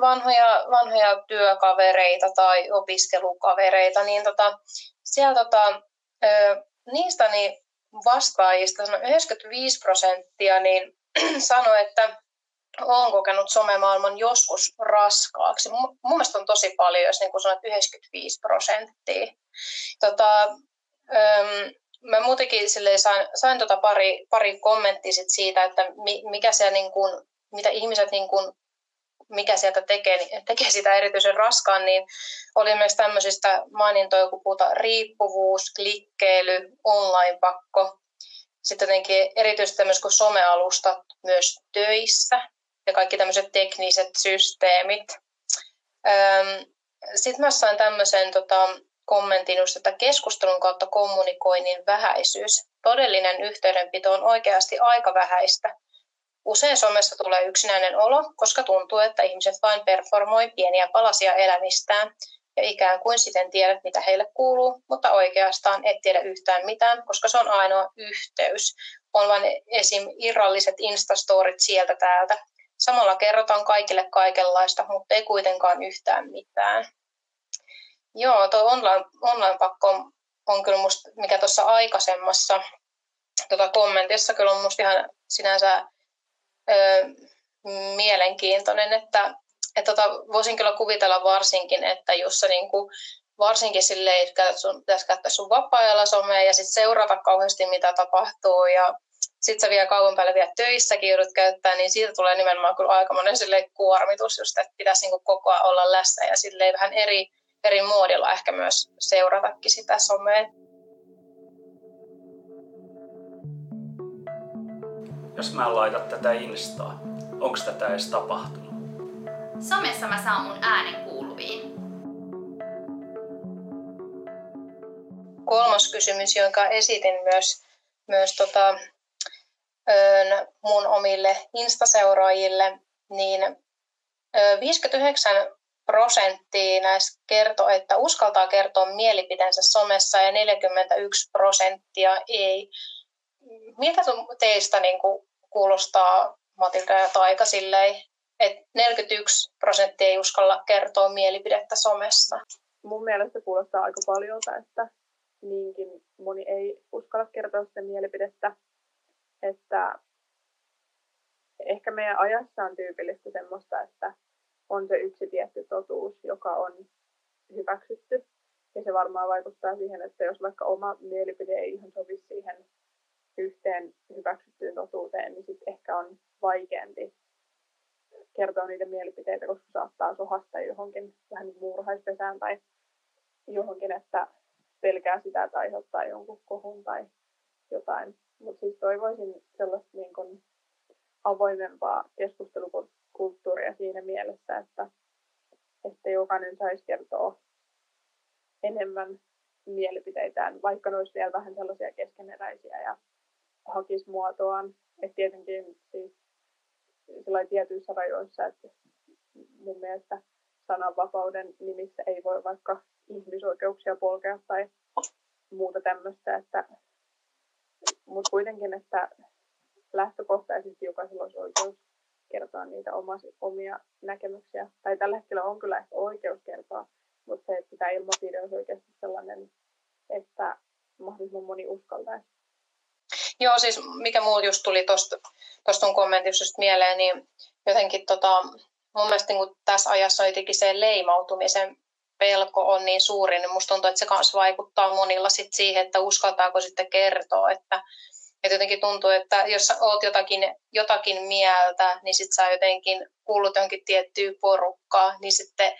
vanhoja, vanhoja työkavereita tai opiskelukavereita, niin tota, siellä tota, ö, niistä niin vastaajista 95 prosenttia niin [CLEARS THROAT] sanoi, että olen kokenut somemaailman joskus raskaaksi. Mun mielestä on tosi paljon, jos niin sanot 95 prosenttia. Tota, mä muutenkin sain, sain tota pari, pari kommenttia sit siitä, että mikä siellä niin kuin, mitä ihmiset niin kuin, mikä sieltä tekee, niin [LAUGHS] tekee sitä erityisen raskaan, niin oli myös tämmöisistä mainintoja, kun puhutaan riippuvuus, klikkeily, online-pakko, sitten jotenkin erityisesti tämmöiset kuin somealustat myös töissä ja kaikki tämmöiset tekniset systeemit. Sitten mä sain tämmöisen tota, kommentin just, että keskustelun kautta kommunikoinnin vähäisyys. Todellinen yhteydenpito on oikeasti aika vähäistä. Usein somessa tulee yksinäinen olo, koska tuntuu, että ihmiset vain performoi pieniä palasia elämistään ja ikään kuin siten tiedät, mitä heille kuuluu, mutta oikeastaan et tiedä yhtään mitään, koska se on ainoa yhteys. On vain esim. irralliset instastorit sieltä täältä. Samalla kerrotaan kaikille kaikenlaista, mutta ei kuitenkaan yhtään mitään. Joo, tuo online, online-pakko on, kyllä musta, mikä tuossa aikaisemmassa tota kommentissa kyllä on musta ihan sinänsä ö, mielenkiintoinen, että, että tota, voisin kyllä kuvitella varsinkin, että jos sä niinku, varsinkin silleen, että sun, pitäisi käyttää sun vapaa-ajalla somea ja sitten seurata kauheasti mitä tapahtuu ja sitten sä vielä kauan päälle vielä töissäkin joudut käyttää, niin siitä tulee nimenomaan kyllä aika monen kuormitus, just, että pitäisi niin koko ajan olla läsnä ja silleen vähän eri, eri muodilla ehkä myös seuratakin sitä somea. Jos mä laitan tätä Instaa, onko tätä edes tapahtunut? Somessa mä saan mun äänen kuuluviin. Kolmas kysymys, jonka esitin myös, myös tota, mun omille Insta-seuraajille, niin 59 prosenttia näistä kertoo, että uskaltaa kertoa mielipiteensä somessa ja 41 prosenttia ei. Miltä teistä niin kuin kuulostaa Matilda ja Taika silleen, että 41 prosenttia ei uskalla kertoa mielipidettä somessa? Mun mielestä kuulostaa aika paljolta, että niinkin moni ei uskalla kertoa sitä mielipidettä että ehkä meidän ajassa on tyypillistä semmoista, että on se yksi tietty totuus, joka on hyväksytty. Ja se varmaan vaikuttaa siihen, että jos vaikka oma mielipide ei ihan sovi siihen yhteen hyväksyttyyn totuuteen, niin sitten ehkä on vaikeampi kertoa niitä mielipiteitä, koska saattaa sohasta johonkin vähän niin tai johonkin, että pelkää sitä, että aiheuttaa jonkun kohun tai jotain. Mutta siis toivoisin sellaista niin kun avoimempaa keskustelukulttuuria siinä mielessä, että, että jokainen saisi kertoa enemmän mielipiteitään, vaikka ne olisi vielä vähän sellaisia keskeneräisiä ja hakisi muotoaan. Että tietenkin siis tietyissä rajoissa, että mun mielestä sananvapauden nimissä ei voi vaikka ihmisoikeuksia polkea tai muuta tämmöistä, että mutta kuitenkin, että lähtökohtaisesti jokaisella olisi oikeus kertoa niitä omia näkemyksiä. Tai tällä hetkellä on kyllä ehkä oikeus kertoa, mutta se, että tämä ilmapiiri olisi oikeasti sellainen, että mahdollisimman moni uskaltaisi. Joo, siis mikä muu just tuli tuosta kommentista mieleen, niin jotenkin tota, mun mielestä niin tässä ajassa on jotenkin se leimautumisen pelko on niin suuri, niin musta tuntuu, että se myös vaikuttaa monilla sit siihen, että uskaltaako sitten kertoa, että, että jotenkin tuntuu, että jos oot jotakin, jotakin mieltä, niin sitten sä jotenkin kuulut johonkin tiettyyn porukkaan, niin sitten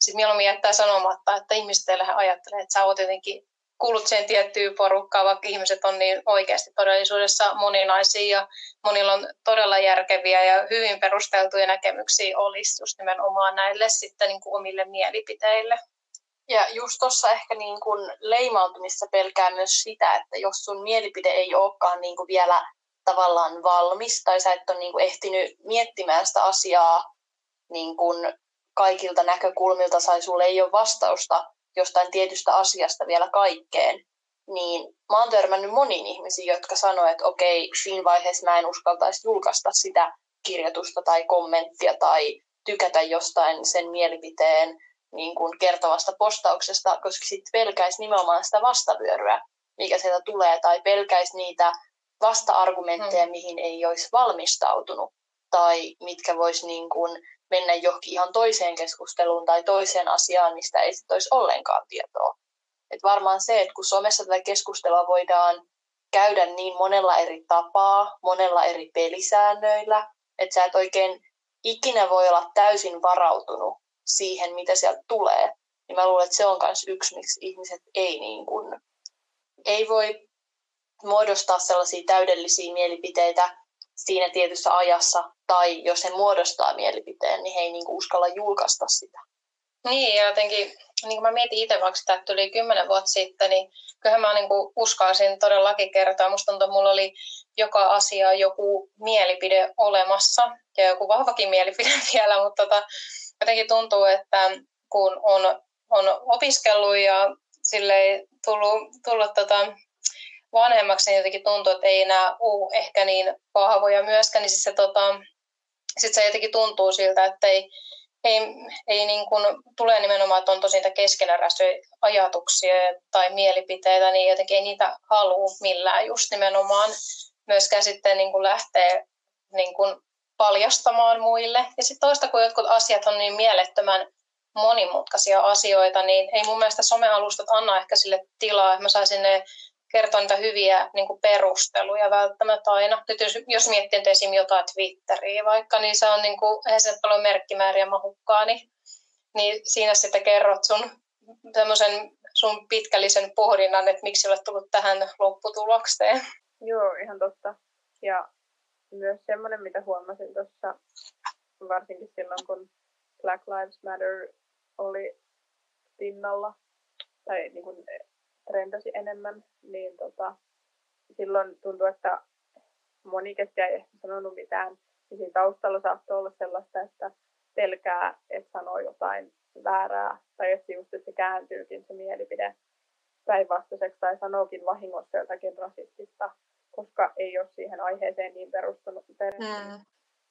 sit mieluummin jättää sanomatta, että ihmiset ajattelee, että sä oot jotenkin kuulut sen tiettyyn porukkaan, vaikka ihmiset on niin oikeasti todellisuudessa moninaisia ja monilla on todella järkeviä ja hyvin perusteltuja näkemyksiä olisi just nimenomaan näille sitten niin kuin omille mielipiteille. Ja just tuossa ehkä niin kuin leimautumissa pelkää myös sitä, että jos sun mielipide ei olekaan niin kuin vielä tavallaan valmis tai sä et ole niin kuin ehtinyt miettimään sitä asiaa niin kuin kaikilta näkökulmilta tai sulle ei ole vastausta jostain tietystä asiasta vielä kaikkeen, niin mä oon törmännyt moniin ihmisiin, jotka sanoo, että okei, siinä vaiheessa mä en uskaltaisi julkaista sitä kirjoitusta tai kommenttia tai tykätä jostain sen mielipiteen niin kuin kertovasta postauksesta, koska sitten pelkäisi nimenomaan sitä vastavyöryä, mikä sieltä tulee, tai pelkäisi niitä vasta-argumentteja, hmm. mihin ei olisi valmistautunut, tai mitkä voisi niin kuin mennä johonkin ihan toiseen keskusteluun tai toiseen asiaan, mistä ei sit olisi ollenkaan tietoa. Et varmaan se, että kun somessa tätä keskustelua voidaan käydä niin monella eri tapaa, monella eri pelisäännöillä, että sä et oikein ikinä voi olla täysin varautunut siihen, mitä sieltä tulee, niin mä luulen, että se on myös yksi, miksi ihmiset ei, niin kuin, ei voi muodostaa sellaisia täydellisiä mielipiteitä siinä tietyssä ajassa, tai jos he muodostaa mielipiteen, niin he ei niin kuin uskalla julkaista sitä. Niin, ja jotenkin, niin kuin mä mietin itse vaikka sitä, tuli kymmenen vuotta sitten, niin kyllähän mä niin kuin uskalsin todellakin kertoa. Musta tuntuu, mulla oli joka asia joku mielipide olemassa, ja joku vahvakin mielipide [LAUGHS] vielä, mutta tota, jotenkin tuntuu, että kun on, on opiskellut ja sille tullut, tullut tota, vanhemmaksi, niin jotenkin tuntuu, että ei enää ole ehkä niin vahvoja myöskään, niin sitten se, tota, sit se jotenkin tuntuu siltä, että ei, ei, ei niin kuin, tulee nimenomaan, että on tosi niitä keskeneräisiä ajatuksia tai mielipiteitä, niin jotenkin ei niitä halua millään just nimenomaan myöskään sitten niin kuin lähtee niin kuin paljastamaan muille. Ja sitten toista, kun jotkut asiat on niin mielettömän monimutkaisia asioita, niin ei mun mielestä somealustat anna ehkä sille tilaa, että mä saisin ne kertoa niitä hyviä niin kuin perusteluja välttämättä aina. Nyt jos, jos miettii nyt esim. jotain Twitteriä vaikka, niin se on niin kuin, eihän se paljon merkkimääriä mahukkaa, niin, niin siinä sitten kerrot sun semmoisen sun pitkällisen pohdinnan, että miksi olet tullut tähän lopputulokseen. Joo, ihan totta. Ja myös semmoinen, mitä huomasin tuossa, varsinkin silloin, kun Black Lives Matter oli pinnalla, tai niin kuin trendasi enemmän, niin tota, silloin tuntui, että moni, ei ehkä sanonut mitään, niin siinä taustalla saattoi olla sellaista, että pelkää, että sanoo jotain väärää, tai että just, että se kääntyykin se mielipide päinvastaiseksi, tai sanookin vahingossa jotakin rasistista, koska ei ole siihen aiheeseen niin perustunut. Mm.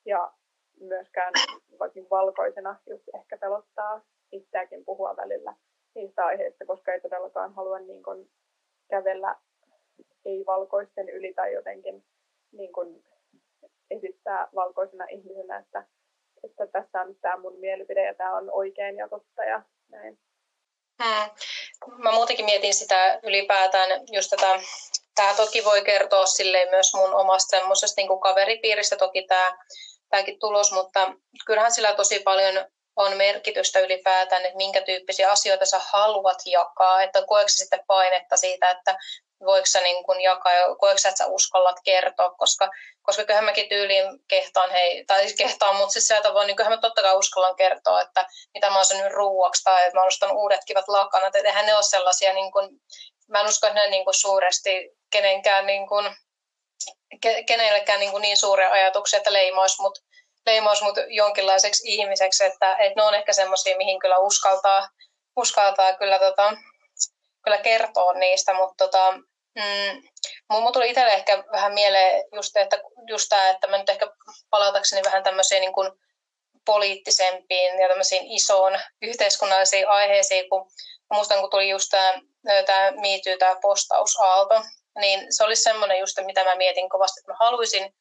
Ja myöskään vaikka valkoisena just ehkä pelottaa itseäkin puhua välillä niistä aiheista, koska ei todellakaan halua niin kuin kävellä ei-valkoisten yli tai jotenkin niin kuin esittää valkoisena ihmisenä, että, että tässä on tämä mun mielipide ja tämä on oikein ja totta ja näin. Hmm. Mä muutenkin mietin sitä ylipäätään just tätä, tämä toki voi kertoa silleen myös mun omasta semmoisesta niin kaveripiiristä toki tämä, tämäkin tulos, mutta kyllähän sillä tosi paljon on merkitystä ylipäätään, että minkä tyyppisiä asioita sä haluat jakaa, että koetko sitten painetta siitä, että voiko sä niin kun jakaa, koetko sä, että sä uskallat kertoa, koska, koska kyllähän mäkin tyyliin kehtaan, hei, tai siis kehtaan, mutta siis sieltä voi, niin kyllähän mä totta kai uskallan kertoa, että mitä mä oon syönyt ruuaksi tai että mä oon uudet kivat lakanat, että eihän ne ole sellaisia, niin kun, mä en usko, että ne niin suuresti kenenkään niin kun, kenellekään niin, niin suuria ajatuksia, että leimaisi mut leimaus mut jonkinlaiseksi ihmiseksi, että, että ne on ehkä semmoisia, mihin kyllä uskaltaa, uskaltaa kyllä, tota, kyllä kertoa niistä, mutta tota, mm, tuli itselle ehkä vähän mieleen just, että, just tämä, että mä nyt ehkä palatakseni vähän tämmöisiin niin kuin poliittisempiin ja tämmöisiin isoon yhteiskunnallisiin aiheisiin, kun muistan, kun tuli just tämä, tämä miityy, tämä postausaalto, niin se olisi semmoinen just, mitä mä mietin kovasti, että mä haluaisin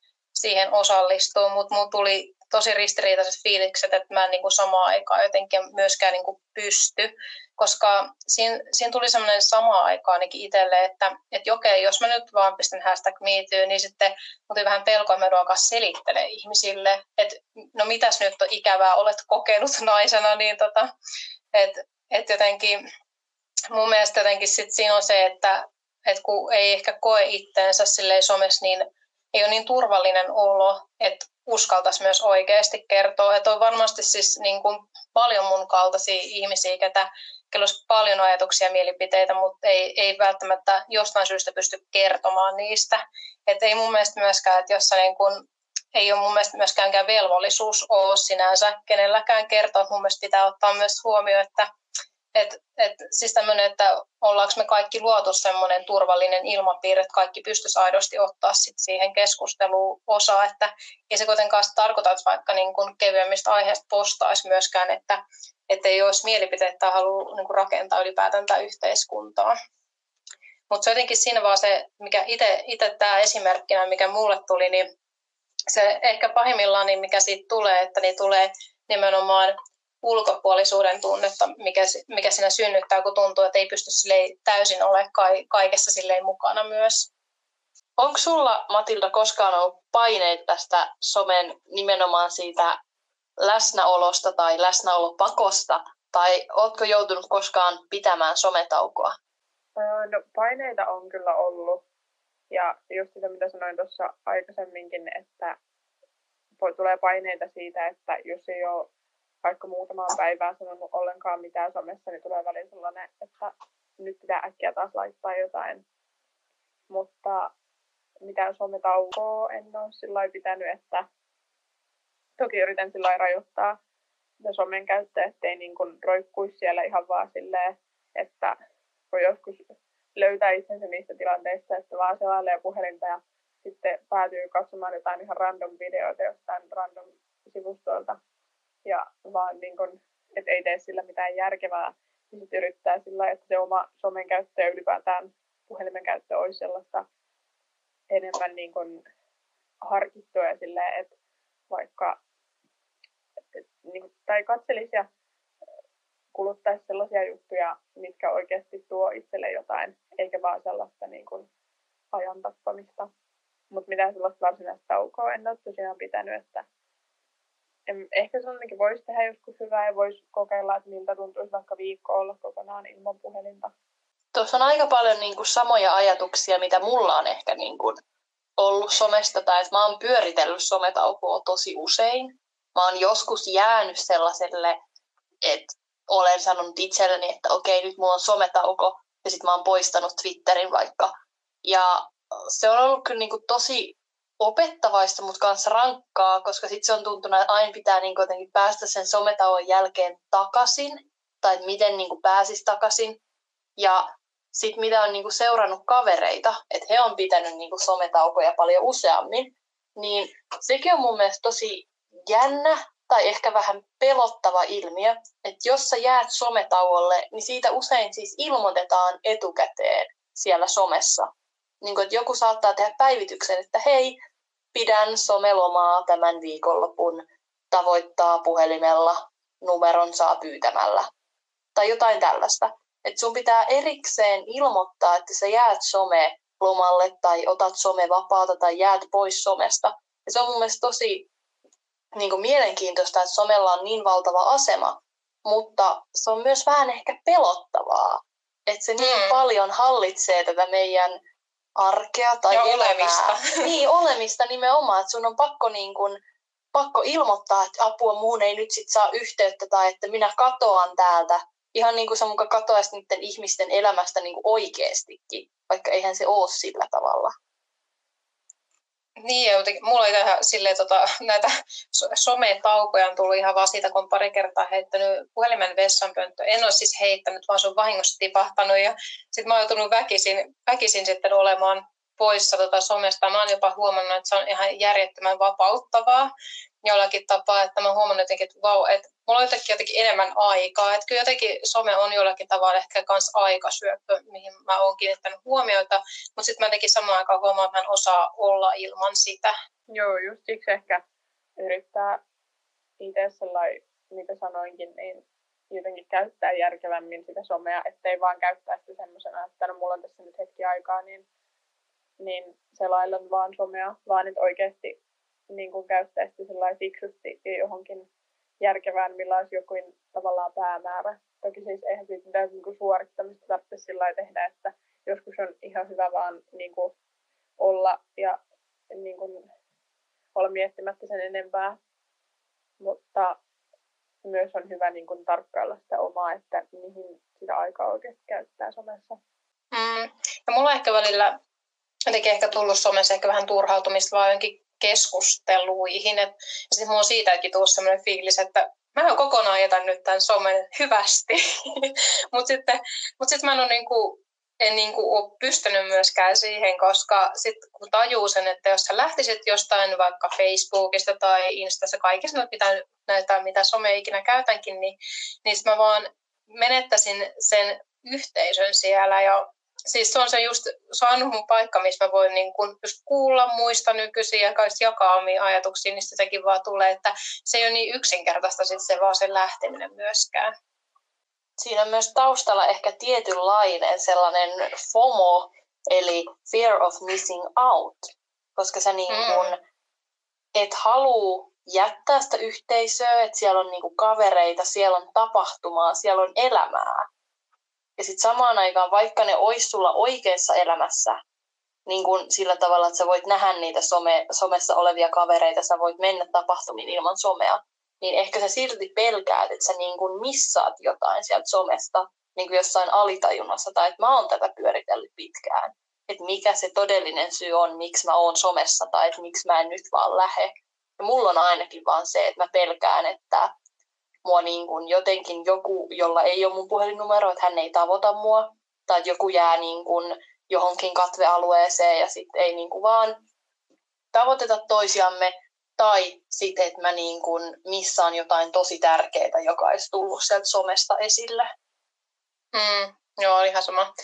siihen osallistua, mutta mulla tuli tosi ristiriitaiset fiilikset, että mä en niin kuin samaan aikaan jotenkin myöskään niin kuin pysty, koska siinä, siinä tuli semmoinen sama aika ainakin itselle, että, että okei, jos mä nyt vaan pistän hashtag miityy, niin sitten tuli vähän pelkoa, mä ruokaa selittele ihmisille, että no mitäs nyt on ikävää, olet kokenut [LAUGHS] naisena, niin tota, että että jotenkin mun mielestä jotenkin sit siinä on se, että, että kun ei ehkä koe itteensä somessa niin ei ole niin turvallinen olo, että uskaltaisi myös oikeasti kertoa. Että on varmasti siis niin kuin paljon mun kaltaisia ihmisiä, ketä, olisi paljon ajatuksia ja mielipiteitä, mutta ei, ei välttämättä jostain syystä pysty kertomaan niistä. Että ei mun mielestä myöskään, että jos niin kuin, ei ole mun mielestä myöskään velvollisuus ole sinänsä kenelläkään kertoa. Mun mielestä pitää ottaa myös huomioon, että et, et, siis tämmöinen, että ollaanko me kaikki luotu semmoinen turvallinen ilmapiiri, että kaikki pystyisi aidosti ottaa sit siihen keskusteluun osaa, että ei se kuitenkaan tarkoita, että vaikka niin kuin kevyemmistä aiheista postaisi myöskään, että, että ei olisi mielipiteitä tai halua niin rakentaa ylipäätään tätä yhteiskuntaa. Mutta jotenkin siinä vaan se, mikä itse tämä esimerkkinä, mikä mulle tuli, niin se ehkä pahimmillaan, niin mikä siitä tulee, että niin tulee nimenomaan ulkopuolisuuden tunnetta, mikä, mikä siinä synnyttää, kun tuntuu, että ei pysty täysin ole kaikessa silleen mukana myös. Onko sulla, Matilda, koskaan ollut paineita tästä somen nimenomaan siitä läsnäolosta tai läsnäolopakosta, tai ootko joutunut koskaan pitämään sometaukoa? No paineita on kyllä ollut. Ja just sitä, mitä sanoin tuossa aikaisemminkin, että tulee paineita siitä, että jos ei ole vaikka muutamaan päivään sanonut ollenkaan mitään somessa, niin tulee välillä sellainen, että nyt pitää äkkiä taas laittaa jotain. Mutta mitään sometaukoa en ole sillä pitänyt, että toki yritän sillä rajoittaa sitä somen käyttöä, ettei niin kuin roikkuisi siellä ihan vaan silleen, että voi joskus löytää itsensä niistä tilanteista, että vaan selailee puhelinta ja sitten päätyy katsomaan jotain ihan random videoita jostain random sivustoilta ja vaan niin kun, että ei tee sillä mitään järkevää, niin sitten yrittää sillä, että se oma somen käyttö ja ylipäätään puhelimen käyttö olisi sellaista enemmän niin kun harkittua ja silleen, että vaikka et, niin kun, tai katselisi ja kuluttaisi sellaisia juttuja, mitkä oikeasti tuo itselle jotain, eikä vaan sellaista niin kuin ajan tappamista. Mutta mitään sellaista varsinaista taukoa en ole tosiaan pitänyt, että ehkä sellainenkin voisi tehdä joskus hyvää ja voisi kokeilla, että miltä tuntuisi vaikka viikko olla kokonaan ilman puhelinta. Tuossa on aika paljon niin kuin, samoja ajatuksia, mitä mulla on ehkä niin kuin, ollut somesta, tai että mä oon pyöritellyt sometaukoa tosi usein. Mä oon joskus jäänyt sellaiselle, että olen sanonut itselleni, että okei, nyt mulla on sometauko, ja sitten mä oon poistanut Twitterin vaikka. Ja se on ollut kyllä niin kuin tosi opettavaista, mutta kanssa rankkaa, koska sitten se on tuntunut, että aina pitää niin jotenkin päästä sen sometauon jälkeen takaisin, tai että miten niin pääsisi takaisin. Ja sitten mitä on niin seurannut kavereita, että he on pitänyt niin sometaukoja paljon useammin, niin sekin on mun mielestä tosi jännä tai ehkä vähän pelottava ilmiö, että jos sä jäät sometauolle, niin siitä usein siis ilmoitetaan etukäteen siellä somessa. Niin kuin, että joku saattaa tehdä päivityksen, että hei, pidän somelomaa tämän viikonlopun, tavoittaa puhelimella, numeron saa pyytämällä. Tai jotain tällaista. Että sun pitää erikseen ilmoittaa, että sä jäät some lomalle tai otat some vapaata tai jäät pois somesta. Ja se on mun mielestä tosi niin kuin mielenkiintoista, että somella on niin valtava asema, mutta se on myös vähän ehkä pelottavaa, että se niin mm. paljon hallitsee tätä meidän arkea tai ja elämää. olemista. [LAUGHS] Niin, olemista nimenomaan, että sun on pakko, niin kuin, pakko ilmoittaa, että apua muun ei nyt sit saa yhteyttä tai että minä katoan täältä. Ihan niin kuin sä muka katoaisit niiden ihmisten elämästä niin kuin oikeastikin, vaikka eihän se ole sillä tavalla. Niin, ja jotenkin, mulla oli tähän silleen, tota, näitä sometaukoja on tullut ihan vaan siitä, kun on pari kertaa heittänyt puhelimen vessanpönttö. En ole siis heittänyt, vaan se on vahingossa tipahtanut. Ja sitten mä oon joutunut väkisin, väkisin sitten olemaan poissa tota somesta. Mä oon jopa huomannut, että se on ihan järjettömän vapauttavaa jollakin tapaa, että mä huomannut jotenkin, että vau, että mulla on jotenkin, jotenkin enemmän aikaa. Että kyllä jotenkin some on jollakin tavalla ehkä myös aikasyöppö, mihin mä oon kiinnittänyt huomiota, mutta sitten mä jotenkin samaan aikaan huomaan, että mä en osaa olla ilman sitä. Joo, just siksi ehkä yrittää itse sellainen, mitä sanoinkin, niin jotenkin käyttää järkevämmin sitä somea, ettei vaan käyttää sitä semmoisena, että no mulla on tässä nyt hetki aikaa, niin, niin selailen vaan somea, vaan että oikeasti niin kuin käyttää sitä fiksusti johonkin järkevään, millä olisi joku tavallaan päämäärä. Toki siis eihän siitä mitään niin kuin suorittamista tarvitse sillä tehdä, että joskus on ihan hyvä vaan niin kuin olla ja niin kuin, olla miettimättä sen enempää. Mutta myös on hyvä niin kuin, tarkkailla sitä omaa, että mihin sitä aikaa oikeasti käyttää somessa. Mm. Ja mulla ehkä välillä jotenkin ehkä tullut somessa ehkä vähän turhautumista vaan jonkin keskusteluihin. Sitten mulla on siitäkin tullut sellainen fiilis, että mä kokonaan jätän nyt tämän somen hyvästi. [LAUGHS] Mutta sitten mut sit mä en ole niinku, en niinku ole pystynyt myöskään siihen, koska sitten kun tajuu sen, että jos sä lähtisit jostain vaikka Facebookista tai Instassa, kaikista mitä, näitä, mitä some ikinä käytänkin, niin, niin mä vaan menettäisin sen yhteisön siellä ja siis se on se just, se on mun paikka, missä mä voin niin kun just kuulla muista nykyisin ja jakaa omia ajatuksia, niin sitäkin vaan tulee, että se ei ole niin yksinkertaista sit se vaan sen lähteminen myöskään. Siinä on myös taustalla ehkä tietynlainen sellainen FOMO, eli fear of missing out, koska sä niin kun mm. et halua jättää sitä yhteisöä, että siellä on niin kuin kavereita, siellä on tapahtumaa, siellä on elämää. Ja sitten samaan aikaan, vaikka ne olisi sulla oikeassa elämässä, niin kun sillä tavalla, että sä voit nähdä niitä some, somessa olevia kavereita, sä voit mennä tapahtumiin ilman somea, niin ehkä sä silti pelkäät, että sä niin kun missaat jotain sieltä somesta niin kuin jossain alitajunnassa, tai että mä oon tätä pyöritellyt pitkään. Että mikä se todellinen syy on, miksi mä oon somessa, tai että miksi mä en nyt vaan lähe. Ja mulla on ainakin vaan se, että mä pelkään, että mua niin kuin jotenkin joku, jolla ei ole mun puhelinnumero, että hän ei tavoita mua, tai että joku jää niin kuin johonkin katvealueeseen ja sitten ei niin kuin vaan tavoiteta toisiamme, tai sitten, että mä niin kuin missaan jotain tosi tärkeää, joka olisi tullut sieltä somesta esille. Mm, joo, ihan sama.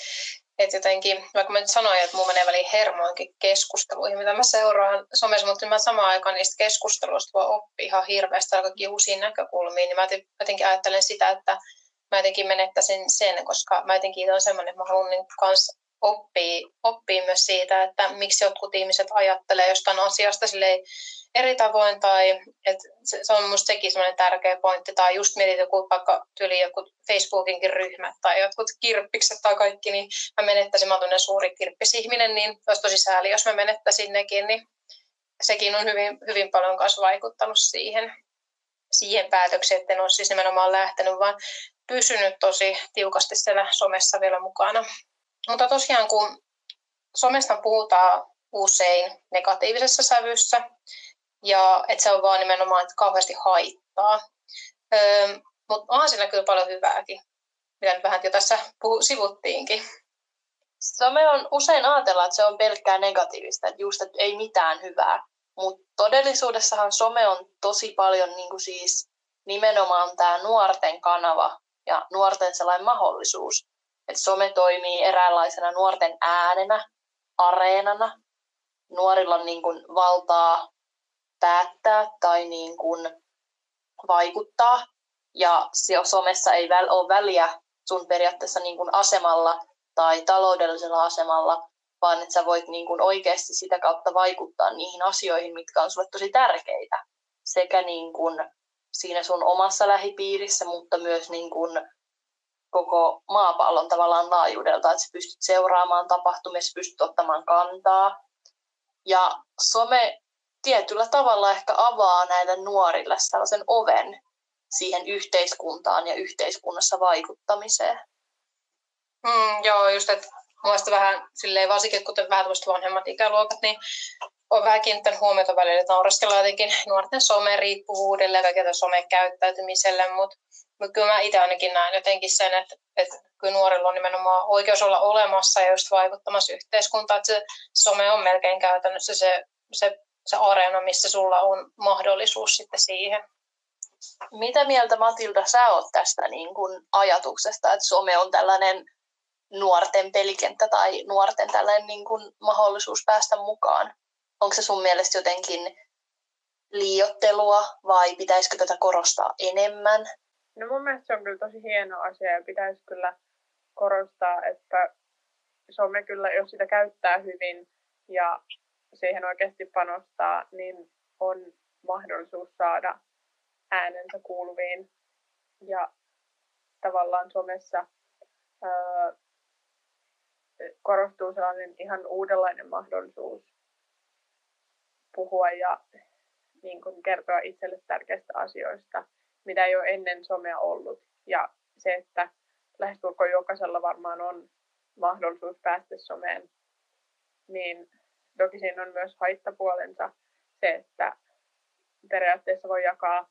Että jotenkin, vaikka mä nyt sanoin, että mun menee väliin hermoinkin keskusteluihin, mitä mä seuraan somessa, mutta mä samaan aikaan niistä keskusteluista voi oppia ihan hirveästi aika uusia näkökulmia, niin mä jotenkin ajattelen sitä, että mä jotenkin menettäisin sen, koska mä jotenkin on semmoinen, että mä haluan niin kans oppia, oppia myös siitä, että miksi jotkut ihmiset ajattelee jostain asiasta eri tavoin, tai että se, se on minusta sekin semmoinen tärkeä pointti, tai just mietit joku vaikka tyyli joku Facebookinkin ryhmät, tai jotkut kirppikset tai kaikki, niin mä menettäisin, mä olen suuri kirppisihminen, niin olisi tosi sääli, jos mä menettäisin nekin, niin sekin on hyvin, hyvin paljon myös vaikuttanut siihen, siihen päätökseen, että en ole siis nimenomaan lähtenyt, vaan pysynyt tosi tiukasti siellä somessa vielä mukana. Mutta tosiaan kun somesta puhutaan usein negatiivisessa sävyssä, ja että se on vaan nimenomaan että kauheasti haittaa. Öö, mutta on siinä kyllä paljon hyvääkin, mitä nyt vähän jo tässä puhu, sivuttiinkin. Some on usein ajatella, että se on pelkkää negatiivista, että just, että ei mitään hyvää. Mutta todellisuudessahan some on tosi paljon niin kuin siis nimenomaan tämä nuorten kanava ja nuorten sellainen mahdollisuus. Että some toimii eräänlaisena nuorten äänenä, areenana. Nuorilla on niin kuin valtaa päättää tai niin kuin vaikuttaa. Ja somessa ei ole väliä sun periaatteessa niin kuin asemalla tai taloudellisella asemalla, vaan että sä voit niin kuin oikeasti sitä kautta vaikuttaa niihin asioihin, mitkä on sulle tosi tärkeitä. Sekä niin kuin siinä sun omassa lähipiirissä, mutta myös niin kuin koko maapallon tavallaan laajuudelta, että sä pystyt seuraamaan tapahtumia, sä pystyt ottamaan kantaa. Ja some tietyllä tavalla ehkä avaa näille nuorille sellaisen oven siihen yhteiskuntaan ja yhteiskunnassa vaikuttamiseen. Mm, joo, just että Mielestäni vähän silleen, varsinkin kuten vähän vanhemmat ikäluokat, niin on vähän kiinnittänyt huomiota välillä, että naureskellaan jotenkin nuorten someriippuvuudelle ja kaikille somekäyttäytymiselle, mutta mut kyllä mä itse ainakin näen jotenkin sen, että, että kyllä nuorilla on nimenomaan oikeus olla olemassa ja just vaikuttamassa yhteiskuntaan, että se some on melkein käytännössä se, se, se areena, missä sulla on mahdollisuus sitten siihen. Mitä mieltä Matilda sä oot tästä niin kun ajatuksesta, että some on tällainen nuorten pelikenttä tai nuorten tällainen niin kuin mahdollisuus päästä mukaan? Onko se sun mielestä jotenkin liiottelua vai pitäisikö tätä korostaa enemmän? No mun mielestä se on kyllä tosi hieno asia ja pitäisi kyllä korostaa, että some kyllä, jos sitä käyttää hyvin ja siihen oikeasti panostaa, niin on mahdollisuus saada äänensä kuuluviin. Ja tavallaan somessa öö, korostuu sellainen ihan uudenlainen mahdollisuus puhua ja niin kuin kertoa itselle tärkeistä asioista, mitä ei ole ennen somea ollut. Ja se, että lähestulkoon jokaisella varmaan on mahdollisuus päästä someen, niin toki siinä on myös haittapuolensa se, että periaatteessa voi jakaa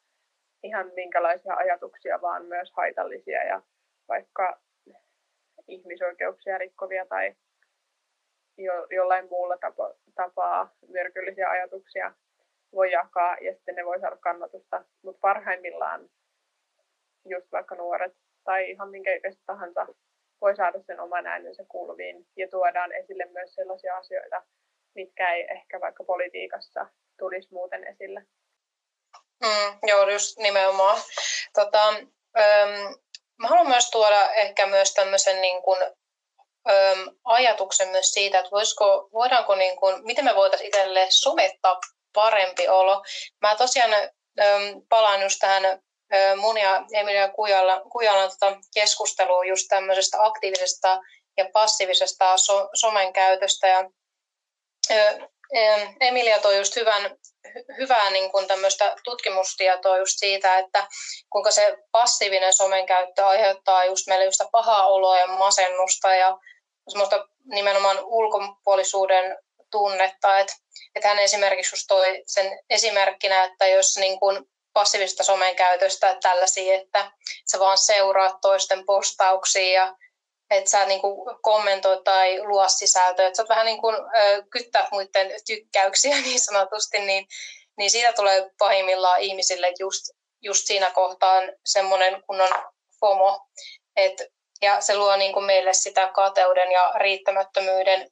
ihan minkälaisia ajatuksia, vaan myös haitallisia ja vaikka ihmisoikeuksia rikkovia tai jo, jollain muulla tapa, tapaa myrkyllisiä ajatuksia voi jakaa ja sitten ne voi saada kannatusta. Mutta parhaimmillaan just vaikka nuoret tai ihan minkä ikäiset tahansa voi saada sen oman äänensä kuuluviin ja tuodaan esille myös sellaisia asioita, mitkä ei ehkä vaikka politiikassa tulisi muuten esille. Mm, joo, just nimenomaan. Tota, ähm, Mä haluan myös tuoda ehkä myös tämmöisen niin kuin, äm, ajatuksen myös siitä, että voisiko, voidaanko, niin kuin, miten me voitaisiin itselle somettaa parempi olo. Mä tosiaan äm, palaan just tähän ä, mun ja Emilia Kujala, Kujalan tota keskusteluun just tämmöisestä aktiivisesta ja passiivisesta so, somen käytöstä. Ja, Emilia toi just hyvän, hyvää niin kuin tutkimustietoa just siitä, että kuinka se passiivinen somen käyttö aiheuttaa just meille just pahaa oloa ja masennusta ja semmoista nimenomaan ulkopuolisuuden tunnetta. Että, että hän esimerkiksi just toi sen esimerkkinä, että jos niin kuin passiivista somen käytöstä tällaisia, että sä vaan seuraat toisten postauksia ja että sä niin kuin kommentoit tai luo sisältöä, että sä vähän niin kuin kyttää muiden tykkäyksiä [LAUGHS] niin sanotusti, niin, niin siitä tulee pahimmillaan ihmisille just, just siinä kohtaan semmoinen kunnon FOMO, et, ja se luo niin kuin meille sitä kateuden ja riittämättömyyden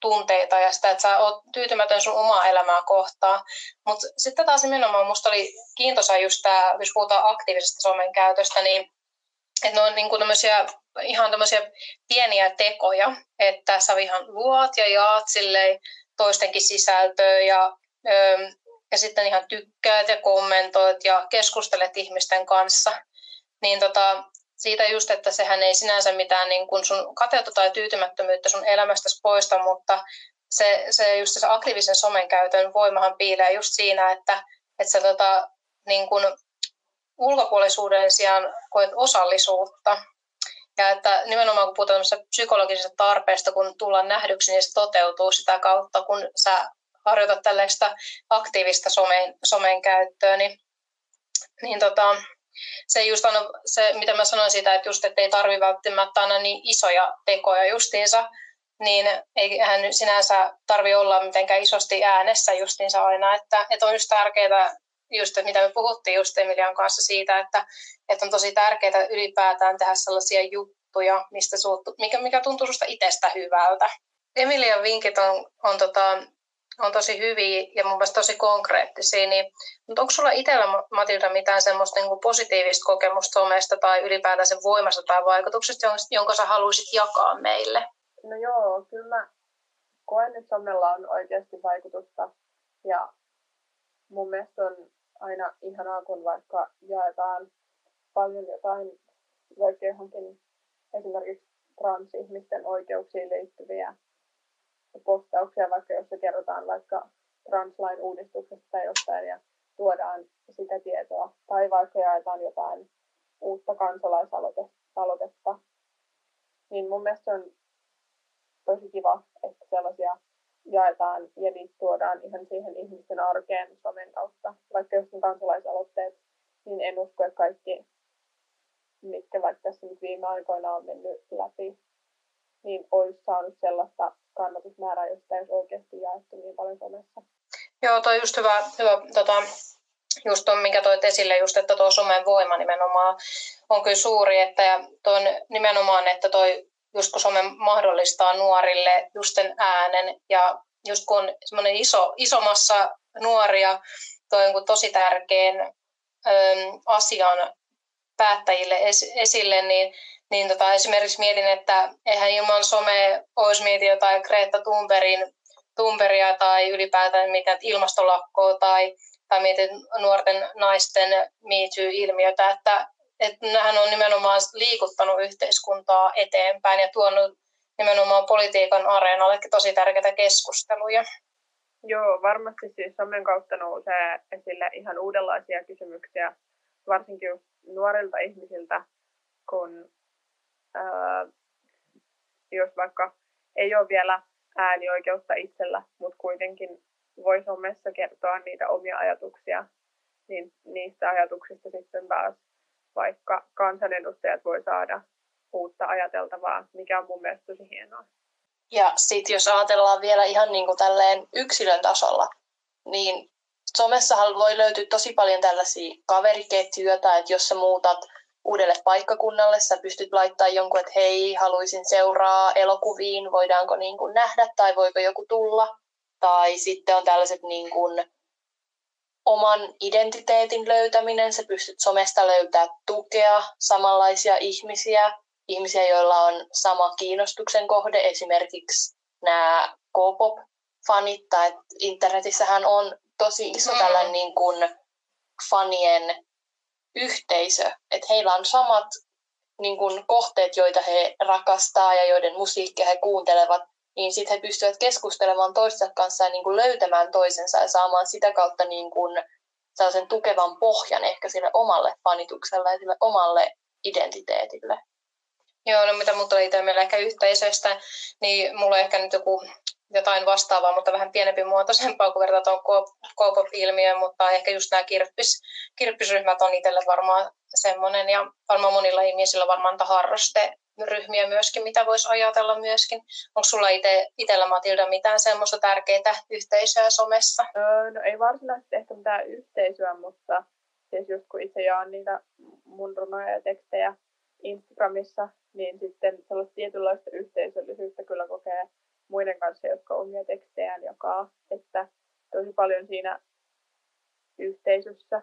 tunteita ja sitä, että sä oot tyytymätön sun omaa elämää kohtaan. Mutta sitten taas nimenomaan musta oli kiintoisa just tämä, jos puhutaan aktiivisesta somen käytöstä, niin että ne on niin kuin tämmöisiä, ihan tämmöisiä pieniä tekoja, että sä ihan luot ja jaat silleen toistenkin sisältöä ja, ja sitten ihan tykkäät ja kommentoit ja keskustelet ihmisten kanssa. Niin tota, siitä just, että sehän ei sinänsä mitään niin kuin sun kateutta tai tyytymättömyyttä sun elämästäsi poista, mutta se, se just se aktiivisen somen käytön voimahan piilee just siinä, että, että sä tota, niin kuin ulkopuolisuuden sijaan koet osallisuutta. Ja että nimenomaan kun puhutaan psykologisesta tarpeesta, kun tullaan nähdyksi, niin se toteutuu sitä kautta, kun sä harjoitat tällaista aktiivista somen, somen käyttöä, niin, niin tota, se just on se, mitä mä sanoin siitä, että just, että ei tarvi välttämättä aina niin isoja tekoja justiinsa, niin eihän sinänsä tarvi olla mitenkään isosti äänessä justiinsa aina, että, että on just tärkeää just, mitä me puhuttiin just Emilian kanssa siitä, että, että on tosi tärkeää ylipäätään tehdä sellaisia juttuja, mistä suuttu, mikä, mikä tuntuu susta itsestä hyvältä. Emilian vinkit on, on, tota, on tosi hyviä ja mun mielestä tosi konkreettisia, niin, mutta onko sulla itsellä Matilda mitään semmoista niin positiivista kokemusta somesta tai ylipäätään sen voimasta tai vaikutuksesta, jonka sä haluaisit jakaa meille? No joo, kyllä koen, että somella on oikeasti vaikutusta ja mun mielestä on aina ihanaa, kun vaikka jaetaan paljon jotain, vaikka johonkin esimerkiksi transihmisten oikeuksiin liittyviä postauksia, vaikka jossa kerrotaan vaikka translain uudistuksesta tai jostain ja tuodaan sitä tietoa. Tai vaikka jaetaan jotain uutta kansalaisaloitetta. Niin mun mielestä on tosi kiva, että sellaisia jaetaan ja niitä tuodaan ihan siihen ihmisten arkeen somen kautta. Vaikka jos on kansalaisaloitteet, niin en usko, että kaikki, mitkä vaikka tässä nyt viime aikoina on mennyt läpi, niin olisi saanut sellaista kannatusmäärää, jos sitä olisi oikeasti jaettu niin paljon somessa. Joo, toi just hyvä, hyvä tota, just tuon, minkä toit esille, just, että tuo somen voima nimenomaan on kyllä suuri, että ja tuon nimenomaan, että toi just kun some mahdollistaa nuorille just sen äänen. Ja just kun on semmoinen iso, iso massa nuoria toi on tosi tärkeän äm, asian päättäjille es, esille, niin, niin tota, esimerkiksi mietin, että eihän ilman somea olisi mietin jotain Greta Thunbergin Thunbergia tai ylipäätään mitään ilmastolakkoa tai, tai mietin nuorten naisten Me Too-ilmiötä, että että hän on nimenomaan liikuttanut yhteiskuntaa eteenpäin ja tuonut nimenomaan politiikan areenallekin tosi tärkeitä keskusteluja. Joo, varmasti siis somen kautta nousee esille ihan uudenlaisia kysymyksiä, varsinkin nuorilta ihmisiltä, kun ää, jos vaikka ei ole vielä äänioikeutta itsellä, mutta kuitenkin voi somessa kertoa niitä omia ajatuksia, niin niistä ajatuksista sitten taas vaikka kansanedustajat voi saada uutta ajateltavaa, mikä on mun mielestä tosi hienoa. Ja sitten jos ajatellaan vielä ihan niin kuin tälleen yksilön tasolla, niin somessahan voi löytyä tosi paljon tällaisia kaveriketjuja, että jos sä muutat uudelle paikkakunnalle, sä pystyt laittamaan jonkun, että hei, haluaisin seuraa elokuviin, voidaanko niin kuin nähdä tai voiko joku tulla. Tai sitten on tällaiset niin kuin oman identiteetin löytäminen, sä pystyt somesta löytää tukea, samanlaisia ihmisiä, ihmisiä, joilla on sama kiinnostuksen kohde, esimerkiksi nämä K-pop-fanit, tai internetissähän on tosi iso mm. tällainen niin kuin fanien yhteisö, että heillä on samat niin kuin, kohteet, joita he rakastaa ja joiden musiikkia he kuuntelevat, niin sitten he pystyvät keskustelemaan toistensa kanssa ja niin kuin löytämään toisensa ja saamaan sitä kautta niin kuin sellaisen tukevan pohjan ehkä sille omalle fanitukselle ja sille omalle identiteetille. Joo, no mitä oli itse meillä ehkä yhteisöistä, niin mulla on ehkä nyt joku jotain vastaavaa, mutta vähän pienempi muotoisempaa, kun verrataan K-pop-ilmiöön, mutta ehkä just nämä kirppis, kirppisryhmät on itselle varmaan semmoinen, ja varmaan monilla ihmisillä varmaan harraste ryhmiä myöskin, mitä voisi ajatella myöskin. Onko sulla itsellä Matilda mitään semmoista tärkeää yhteisöä somessa? Öö, no ei varsinaisesti ehkä mitään yhteisöä, mutta siis just kun itse jaan niitä mun runoja ja tekstejä Instagramissa, niin sitten sellaista tietynlaista yhteisöllisyyttä kyllä kokee muiden kanssa, jotka omia tekstejään jakaa. Että tosi paljon siinä yhteisössä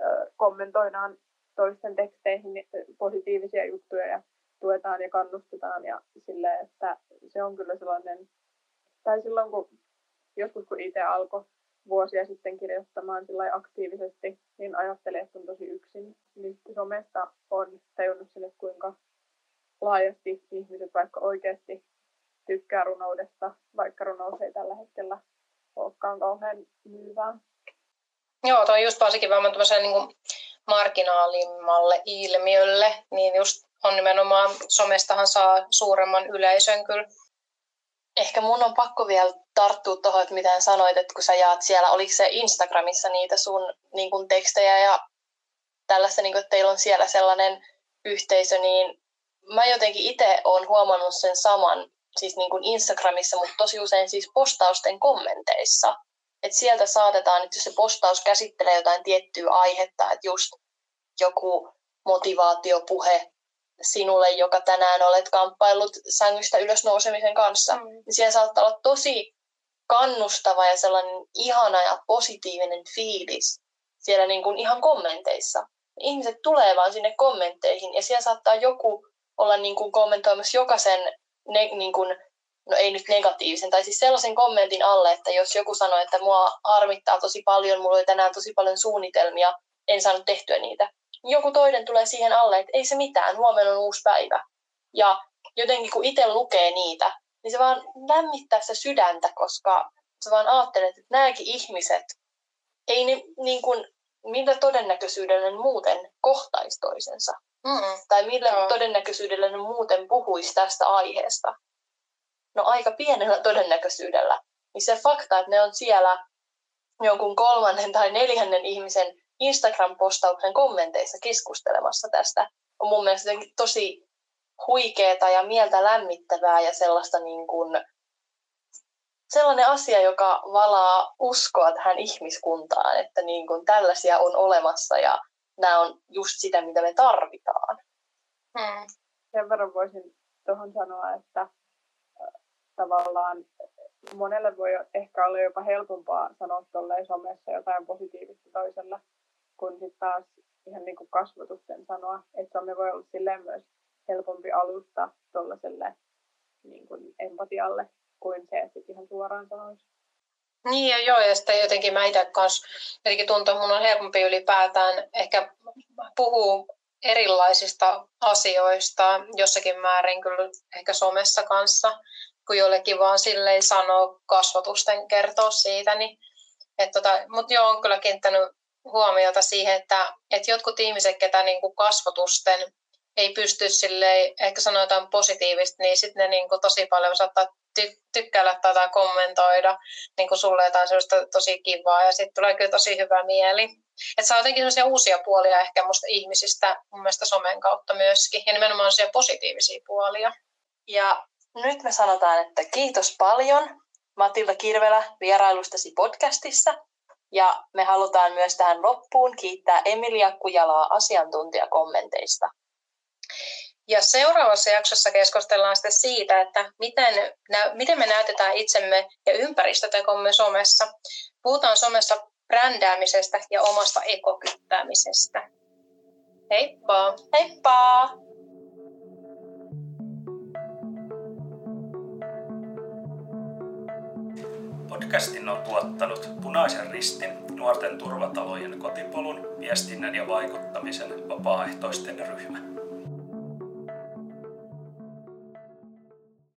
öö, kommentoidaan toisten teksteihin positiivisia juttuja ja tuetaan ja kannustetaan ja silleen, että se on kyllä sellainen, tai silloin kun joskus kun itse alkoi vuosia sitten kirjoittamaan aktiivisesti, niin ajattelin, että on tosi yksin. Nyt somesta on tajunnut sille, kuinka laajasti ihmiset vaikka oikeasti tykkää runoudesta, vaikka runous ei tällä hetkellä olekaan kauhean myyvää. Joo, toi just varsinkin vähän niin marginaalimmalle ilmiölle, niin just on nimenomaan, somestahan saa suuremman yleisön kyllä. Ehkä mun on pakko vielä tarttua tuohon, että mitä sanoit, että kun sä jaat siellä, oliko se Instagramissa niitä sun niin kun tekstejä ja tällaista, niin kun, että teillä on siellä sellainen yhteisö, niin mä jotenkin itse olen huomannut sen saman, siis niin kuin Instagramissa, mutta tosi usein siis postausten kommenteissa. Että sieltä saatetaan, että jos se postaus käsittelee jotain tiettyä aihetta, että just joku motivaatiopuhe sinulle, joka tänään olet kamppaillut sängystä ylös nousemisen kanssa, mm. niin siellä saattaa olla tosi kannustava ja sellainen ihana ja positiivinen fiilis siellä niin kuin ihan kommenteissa. Ihmiset tulee vaan sinne kommentteihin ja siellä saattaa joku olla niin kuin kommentoimassa jokaisen, ne, niin kuin, no ei nyt negatiivisen, tai siis sellaisen kommentin alle, että jos joku sanoo, että mua harmittaa tosi paljon, mulla oli tänään tosi paljon suunnitelmia, en saanut tehtyä niitä. Joku toinen tulee siihen alle, että ei se mitään, huomenna on uusi päivä. Ja jotenkin kun itse lukee niitä, niin se vaan lämmittää sitä sydäntä, koska sä vaan ajattelet, että nämäkin ihmiset, ei ne niin kuin, millä todennäköisyydellä ne muuten kohtaisi toisensa. Mm-mm. Tai millä Joo. todennäköisyydellä ne muuten puhuisi tästä aiheesta. No aika pienellä todennäköisyydellä. Niin se fakta, että ne on siellä jonkun kolmannen tai neljännen ihmisen Instagram-postauksen kommenteissa keskustelemassa tästä, on mun mielestä tosi huikeeta ja mieltä lämmittävää ja sellaista niin kuin, sellainen asia, joka valaa uskoa tähän ihmiskuntaan, että niin kuin tällaisia on olemassa ja nämä on just sitä, mitä me tarvitaan. Hmm. Sen verran voisin tuohon sanoa, että tavallaan monelle voi ehkä olla jopa helpompaa sanoa tolleen somessa jotain positiivista toisella, kun sitten taas ihan niin kuin kasvatuksen sanoa, että some voi olla silleen myös helpompi alusta tuollaiselle niin kuin empatialle kuin se, että ihan suoraan sanoisi. Niin ja joo, ja sitten jotenkin mä itse kanssa jotenkin tuntuu, että mun on helpompi ylipäätään ehkä puhua erilaisista asioista jossakin määrin kyllä ehkä somessa kanssa, kun jollekin vaan silleen sanoo kasvatusten kertoa siitä. Niin, tota, Mutta joo, on kyllä kiinnittänyt huomiota siihen, että, että jotkut ihmiset, ketä niin kuin kasvatusten ei pysty sille ehkä sanoa jotain positiivista, niin sitten ne niin kuin tosi paljon saattaa ty- tykkäillä tai kommentoida niin kuin sulle jotain sellaista tosi kivaa ja sitten tulee kyllä tosi hyvä mieli. Että saa jotenkin sellaisia uusia puolia ehkä musta ihmisistä mun mielestä somen kautta myöskin ja nimenomaan sellaisia positiivisia puolia. Ja nyt me sanotaan, että kiitos paljon Matilda Kirvelä vierailustasi podcastissa. Ja me halutaan myös tähän loppuun kiittää Emilia Kujalaa asiantuntijakommenteista. Ja seuraavassa jaksossa keskustellaan sitten siitä, että miten, miten me näytetään itsemme ja ympäristötekomme somessa. Puhutaan somessa brändäämisestä ja omasta ekokyttäämisestä. Heippa! Heippa! Podcastin on tuottanut Punaisen Ristin, nuorten turvatalojen kotipolun, viestinnän ja vaikuttamisen vapaaehtoisten ryhmä.